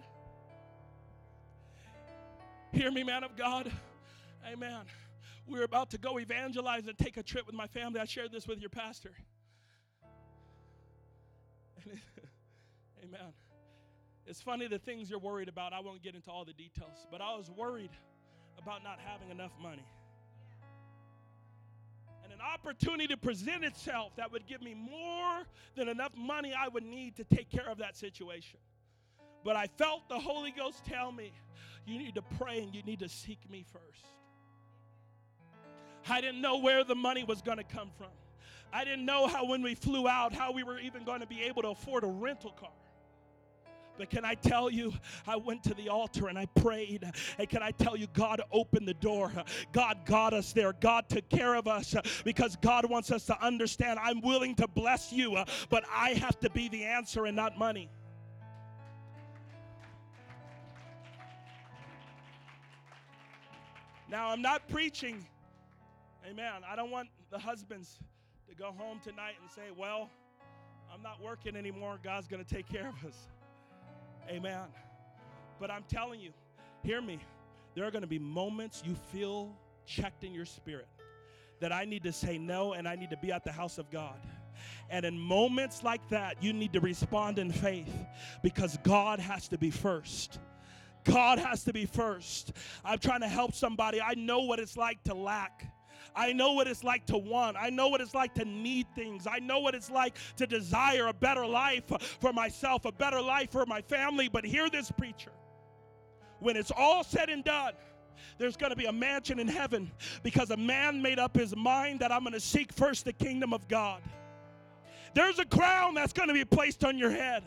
Hear me, man of God. Amen. We're about to go evangelize and take a trip with my family. I shared this with your pastor. Amen. It's funny the things you're worried about. I won't get into all the details, but I was worried about not having enough money. And an opportunity to present itself that would give me more than enough money I would need to take care of that situation. But I felt the Holy Ghost tell me, you need to pray and you need to seek me first. I didn't know where the money was going to come from. I didn't know how, when we flew out, how we were even going to be able to afford a rental car. But can I tell you, I went to the altar and I prayed. And can I tell you, God opened the door. God got us there. God took care of us because God wants us to understand I'm willing to bless you, but I have to be the answer and not money. Now, I'm not preaching, Amen. I don't want the husbands to go home tonight and say, well, I'm not working anymore. God's going to take care of us. Amen. But I'm telling you, hear me. There are going to be moments you feel checked in your spirit that I need to say no and I need to be at the house of God. And in moments like that, you need to respond in faith because God has to be first. God has to be first. I'm trying to help somebody. I know what it's like to lack. I know what it's like to want. I know what it's like to need things. I know what it's like to desire a better life for myself, a better life for my family. But hear this, preacher. When it's all said and done, there's going to be a mansion in heaven because a man made up his mind that I'm going to seek first the kingdom of God. There's a crown that's going to be placed on your head,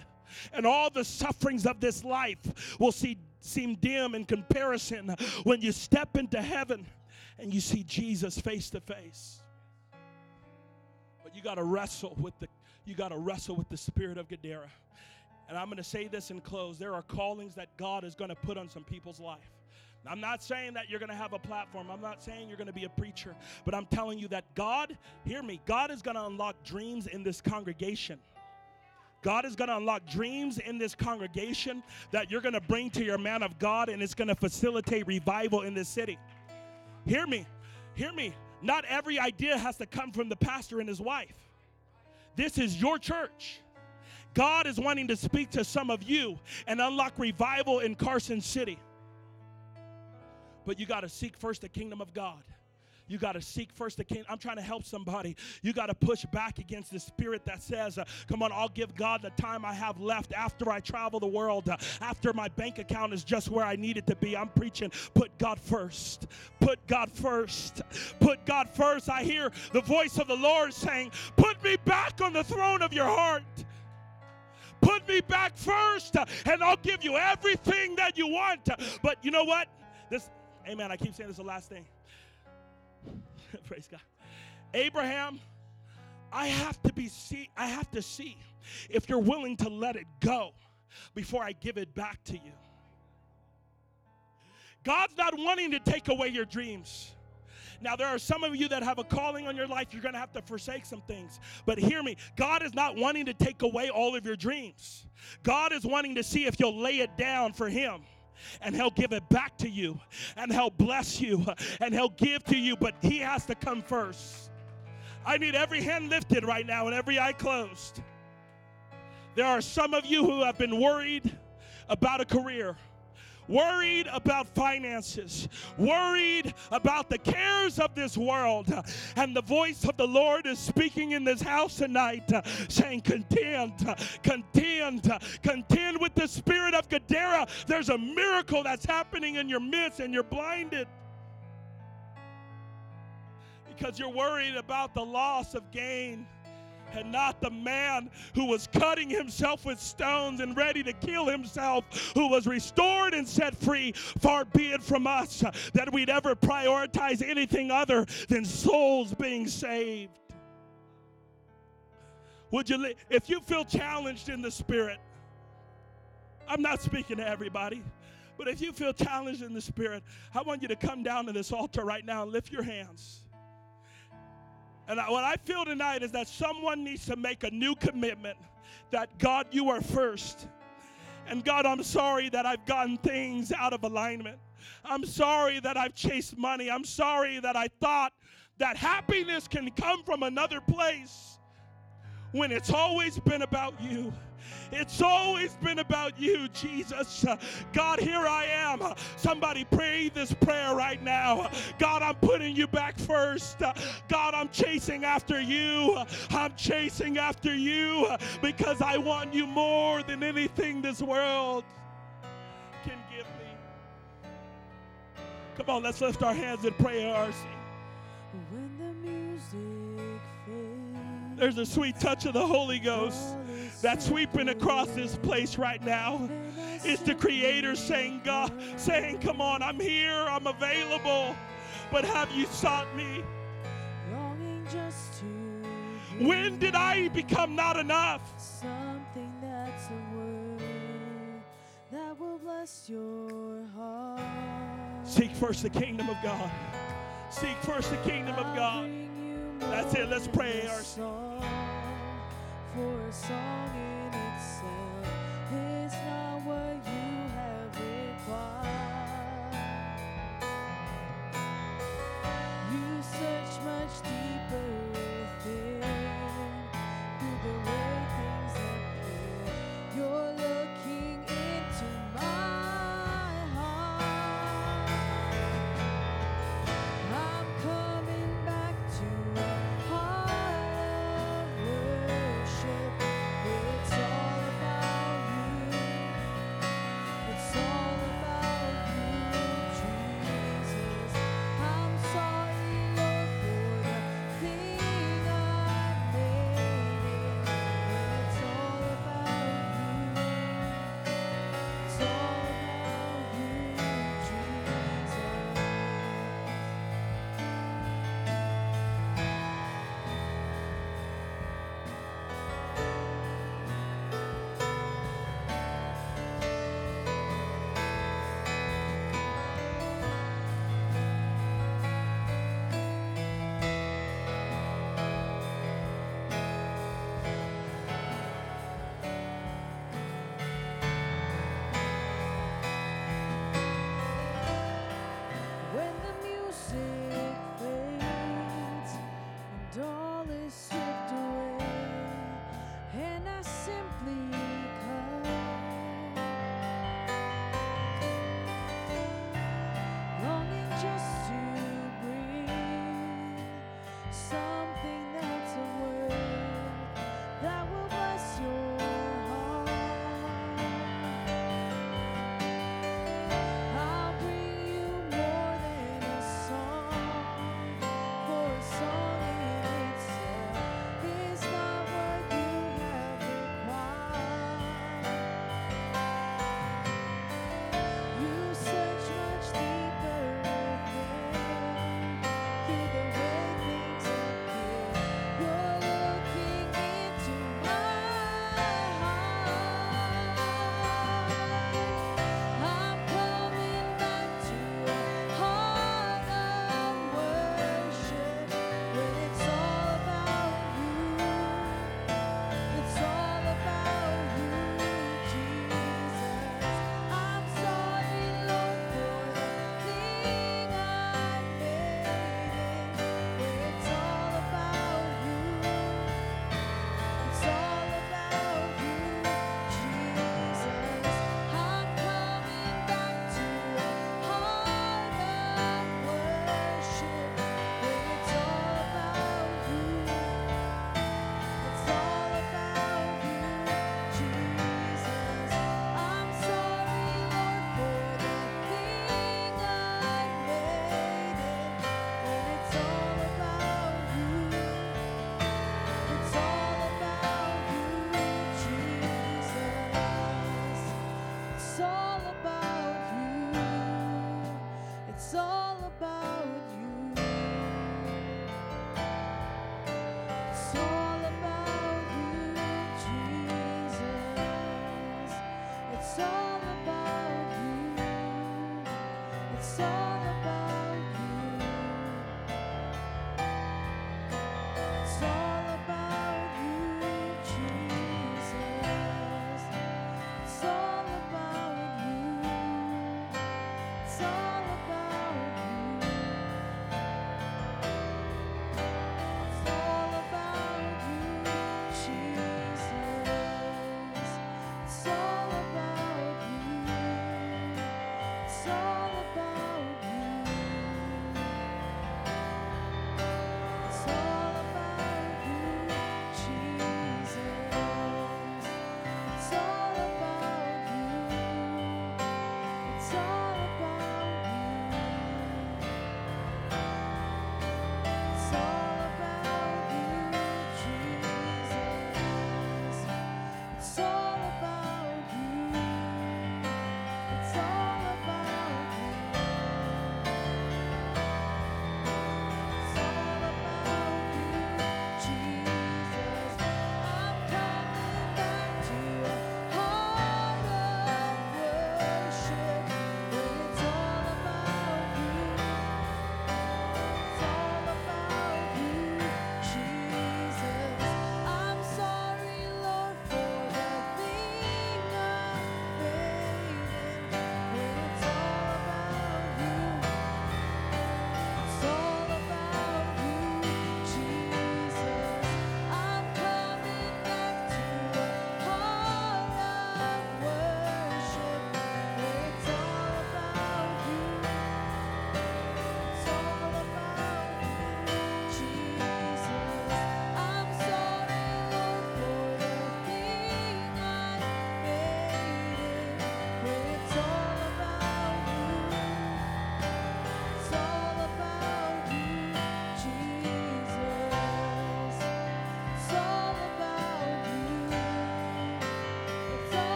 and all the sufferings of this life will see, seem dim in comparison when you step into heaven and you see Jesus face to face. But you got to wrestle with the you got to wrestle with the spirit of Gadara. And I'm going to say this and close. There are callings that God is going to put on some people's life. I'm not saying that you're going to have a platform. I'm not saying you're going to be a preacher. But I'm telling you that God, hear me, God is going to unlock dreams in this congregation. God is going to unlock dreams in this congregation that you're going to bring to your man of God, and it's going to facilitate revival in this city. Hear me, hear me. Not every idea has to come from the pastor and his wife. This is your church. God is wanting to speak to some of you and unlock revival in Carson City. But you got to seek first the kingdom of God. You got to seek first the kingdom. I'm trying to help somebody. You got to push back against the spirit that says, uh, Come on, I'll give God the time I have left after I travel the world, uh, after my bank account is just where I need it to be. I'm preaching, put God first. Put God first. Put God first. I hear the voice of the Lord saying, Put me back on the throne of your heart. Put me back first, uh, and I'll give you everything that you want. But you know what? This Amen. I keep saying this the last thing. Praise God. Abraham, I have to be see, I have to see if you're willing to let it go before I give it back to you. God's not wanting to take away your dreams. Now, there are some of you that have a calling on your life. You're going to have to forsake some things. But hear me God is not wanting to take away all of your dreams. God is wanting to see if you'll lay it down for Him and he'll give it back to you and he'll bless you and he'll give to you, but he has to come first. I need every hand lifted right now and every eye closed. There are some of you who have been worried about a career worried about finances, worried about the cares of this world. And the voice of the Lord is speaking in this house tonight, saying, Contend, contend, contend with the spirit of Gadara. There's a miracle that's happening in your midst, and you're blinded because you're worried about the loss of gain and not the man who was cutting himself with stones and ready to kill himself, who was restored and set free. Far be it from us that we'd ever prioritize anything other than souls being saved. Would you, if you feel challenged in the spirit, I'm not speaking to everybody. But if you feel challenged in the spirit, I want you to come down to this altar right now and lift your hands. And what I feel tonight is that someone needs to make a new commitment that God, you are first. And God, I'm sorry that I've gotten things out of alignment. I'm sorry that I've chased money. I'm sorry that I thought that happiness can come from another place when it's always been about you. It's always been about you, Jesus. God, here I am. Somebody pray this prayer right now. God, I'm putting you back first. God, I'm chasing after you. I'm chasing after you because I want you more than anything this world can give me. Come on, let's lift our hands and pray, ARC. There's a sweet touch of the Holy Ghost that's sweeping across this place right now is the Creator saying, God, saying, Come on, I'm here, I'm available, but have you sought me? When did I become not enough? Something that's a word that will bless your heart. Seek first the kingdom of God. Seek first the kingdom of God. That's it. Let's pray. Our for a song in itself. It's not what you have required. You search much deeper.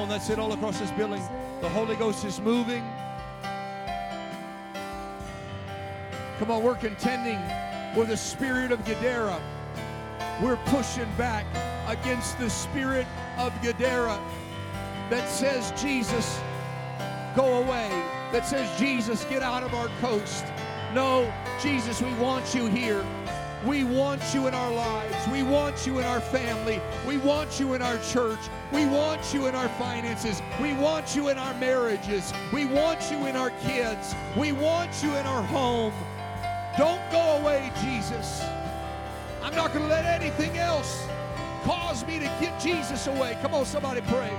On, that's it all across this building. The Holy Ghost is moving. Come on, we're contending with the spirit of Gadara. We're pushing back against the spirit of Gadara that says, Jesus, go away. That says, Jesus, get out of our coast. No, Jesus, we want you here. We want you in our lives. We want you in our family. We want you in our church. We want you in our finances. We want you in our marriages. We want you in our kids. We want you in our home. Don't go away, Jesus. I'm not going to let anything else cause me to get Jesus away. Come on, somebody pray.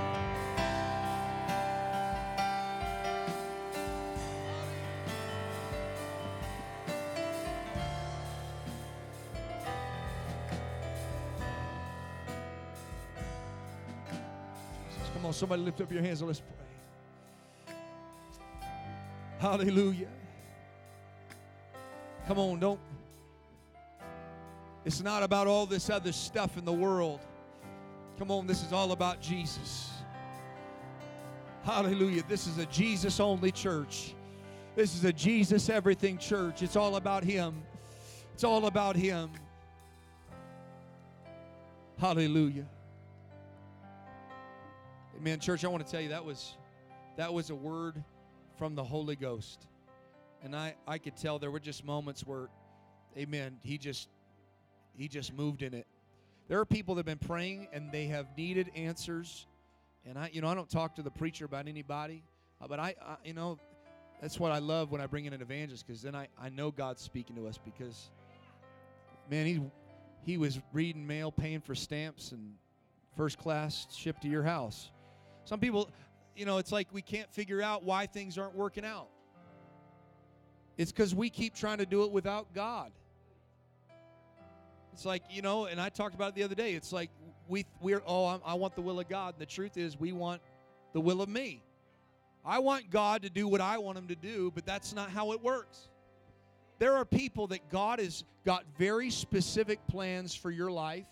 Somebody lift up your hands and let's pray. Hallelujah. Come on, don't. It's not about all this other stuff in the world. Come on, this is all about Jesus. Hallelujah. This is a Jesus only church. This is a Jesus everything church. It's all about Him. It's all about Him. Hallelujah. Amen. Church, I want to tell you that was that was a word from the Holy Ghost. And I, I could tell there were just moments where, Amen, he just he just moved in it. There are people that have been praying and they have needed answers. And I, you know, I don't talk to the preacher about anybody, uh, but I, I you know, that's what I love when I bring in an evangelist because then I, I know God's speaking to us because, man, he he was reading mail, paying for stamps, and first class shipped to your house. Some people, you know, it's like we can't figure out why things aren't working out. It's because we keep trying to do it without God. It's like, you know, and I talked about it the other day. It's like we we're oh, I, I want the will of God. And the truth is we want the will of me. I want God to do what I want him to do, but that's not how it works. There are people that God has got very specific plans for your life,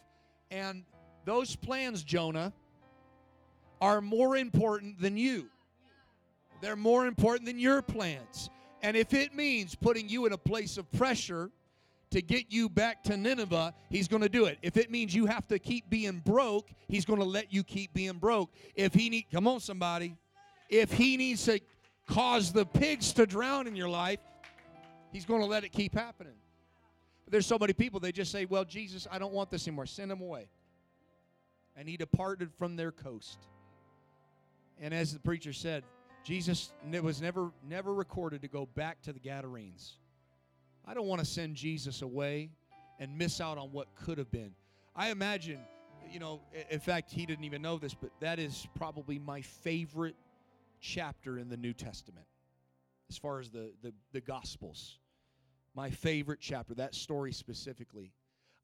and those plans, Jonah, are more important than you. They're more important than your plans. And if it means putting you in a place of pressure to get you back to Nineveh, he's going to do it. If it means you have to keep being broke, he's going to let you keep being broke. If he need come on somebody, if he needs to cause the pigs to drown in your life, he's going to let it keep happening. But there's so many people they just say, "Well, Jesus, I don't want this anymore. Send him away." And he departed from their coast. And as the preacher said, Jesus was never never recorded to go back to the Gadarenes. I don't want to send Jesus away and miss out on what could have been. I imagine, you know, in fact, he didn't even know this, but that is probably my favorite chapter in the New Testament as far as the, the, the Gospels. My favorite chapter, that story specifically.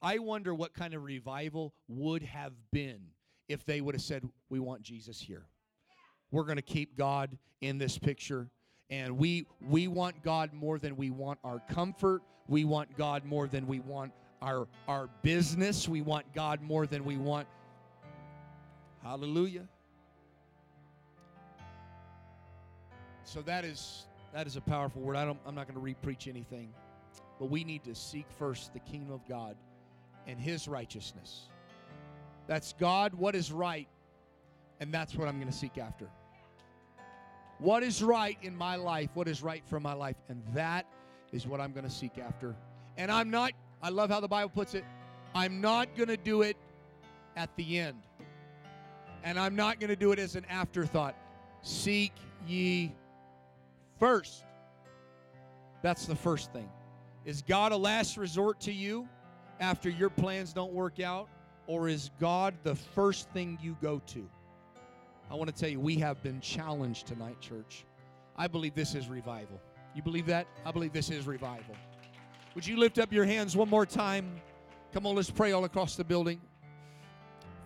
I wonder what kind of revival would have been if they would have said, We want Jesus here. We're going to keep God in this picture and we we want God more than we want our comfort. We want God more than we want our our business. We want God more than we want Hallelujah. So that is that is a powerful word. I don't I'm not going to re-preach anything. But we need to seek first the kingdom of God and his righteousness. That's God, what is right, and that's what I'm going to seek after what is right in my life, what is right for my life, and that is what I'm going to seek after. And I'm not, I love how the Bible puts it, I'm not going to do it at the end. And I'm not going to do it as an afterthought. Seek ye first. That's the first thing. Is God a last resort to you after your plans don't work out? Or is God the first thing you go to? I want to tell you, we have been challenged tonight, church. I believe this is revival. You believe that? I believe this is revival. Would you lift up your hands one more time? Come on, let's pray all across the building.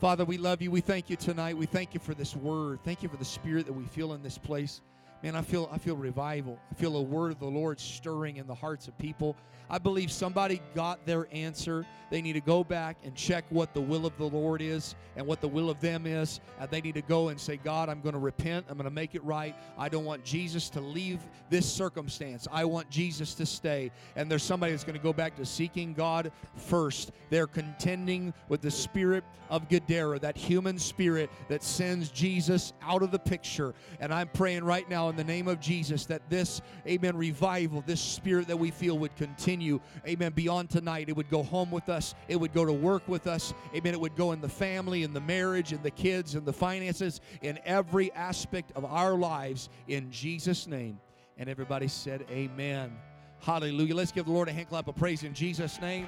Father, we love you. We thank you tonight. We thank you for this word. Thank you for the spirit that we feel in this place. Man, I feel I feel revival. I feel a word of the Lord stirring in the hearts of people. I believe somebody got their answer. They need to go back and check what the will of the Lord is and what the will of them is. And they need to go and say, God, I'm going to repent. I'm going to make it right. I don't want Jesus to leave this circumstance. I want Jesus to stay. And there's somebody that's going to go back to seeking God first. They're contending with the spirit of Gadara, that human spirit that sends Jesus out of the picture. And I'm praying right now in the name of Jesus that this, amen, revival, this spirit that we feel would continue, amen, beyond tonight. It would go home with us, it would go to work with us, amen. It would go in the family, in the marriage, in the kids, in the finances, in every aspect of our lives, in Jesus' name. And everybody said, Amen. Hallelujah. Let's give the Lord a hand clap of praise in Jesus' name.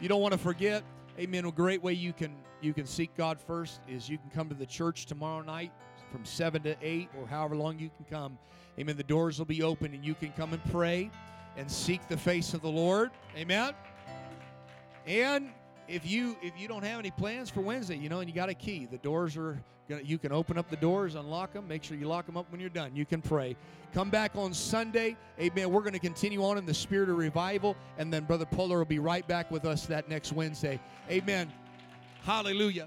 You don't want to forget, amen. A great way you can you can seek God first is you can come to the church tomorrow night from 7 to 8 or however long you can come. Amen. The doors will be open and you can come and pray and seek the face of the Lord. Amen. And if you if you don't have any plans for Wednesday, you know, and you got a key, the doors are gonna you can open up the doors, unlock them, make sure you lock them up when you're done. You can pray. Come back on Sunday. Amen. We're going to continue on in the spirit of revival, and then Brother Puller will be right back with us that next Wednesday. Amen. Hallelujah.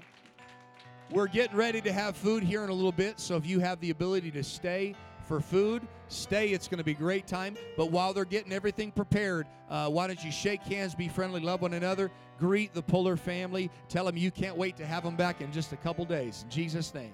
We're getting ready to have food here in a little bit, so if you have the ability to stay for food, stay. It's going to be great time. But while they're getting everything prepared, uh, why don't you shake hands, be friendly, love one another, greet the Puller family, tell them you can't wait to have them back in just a couple days. In Jesus' name.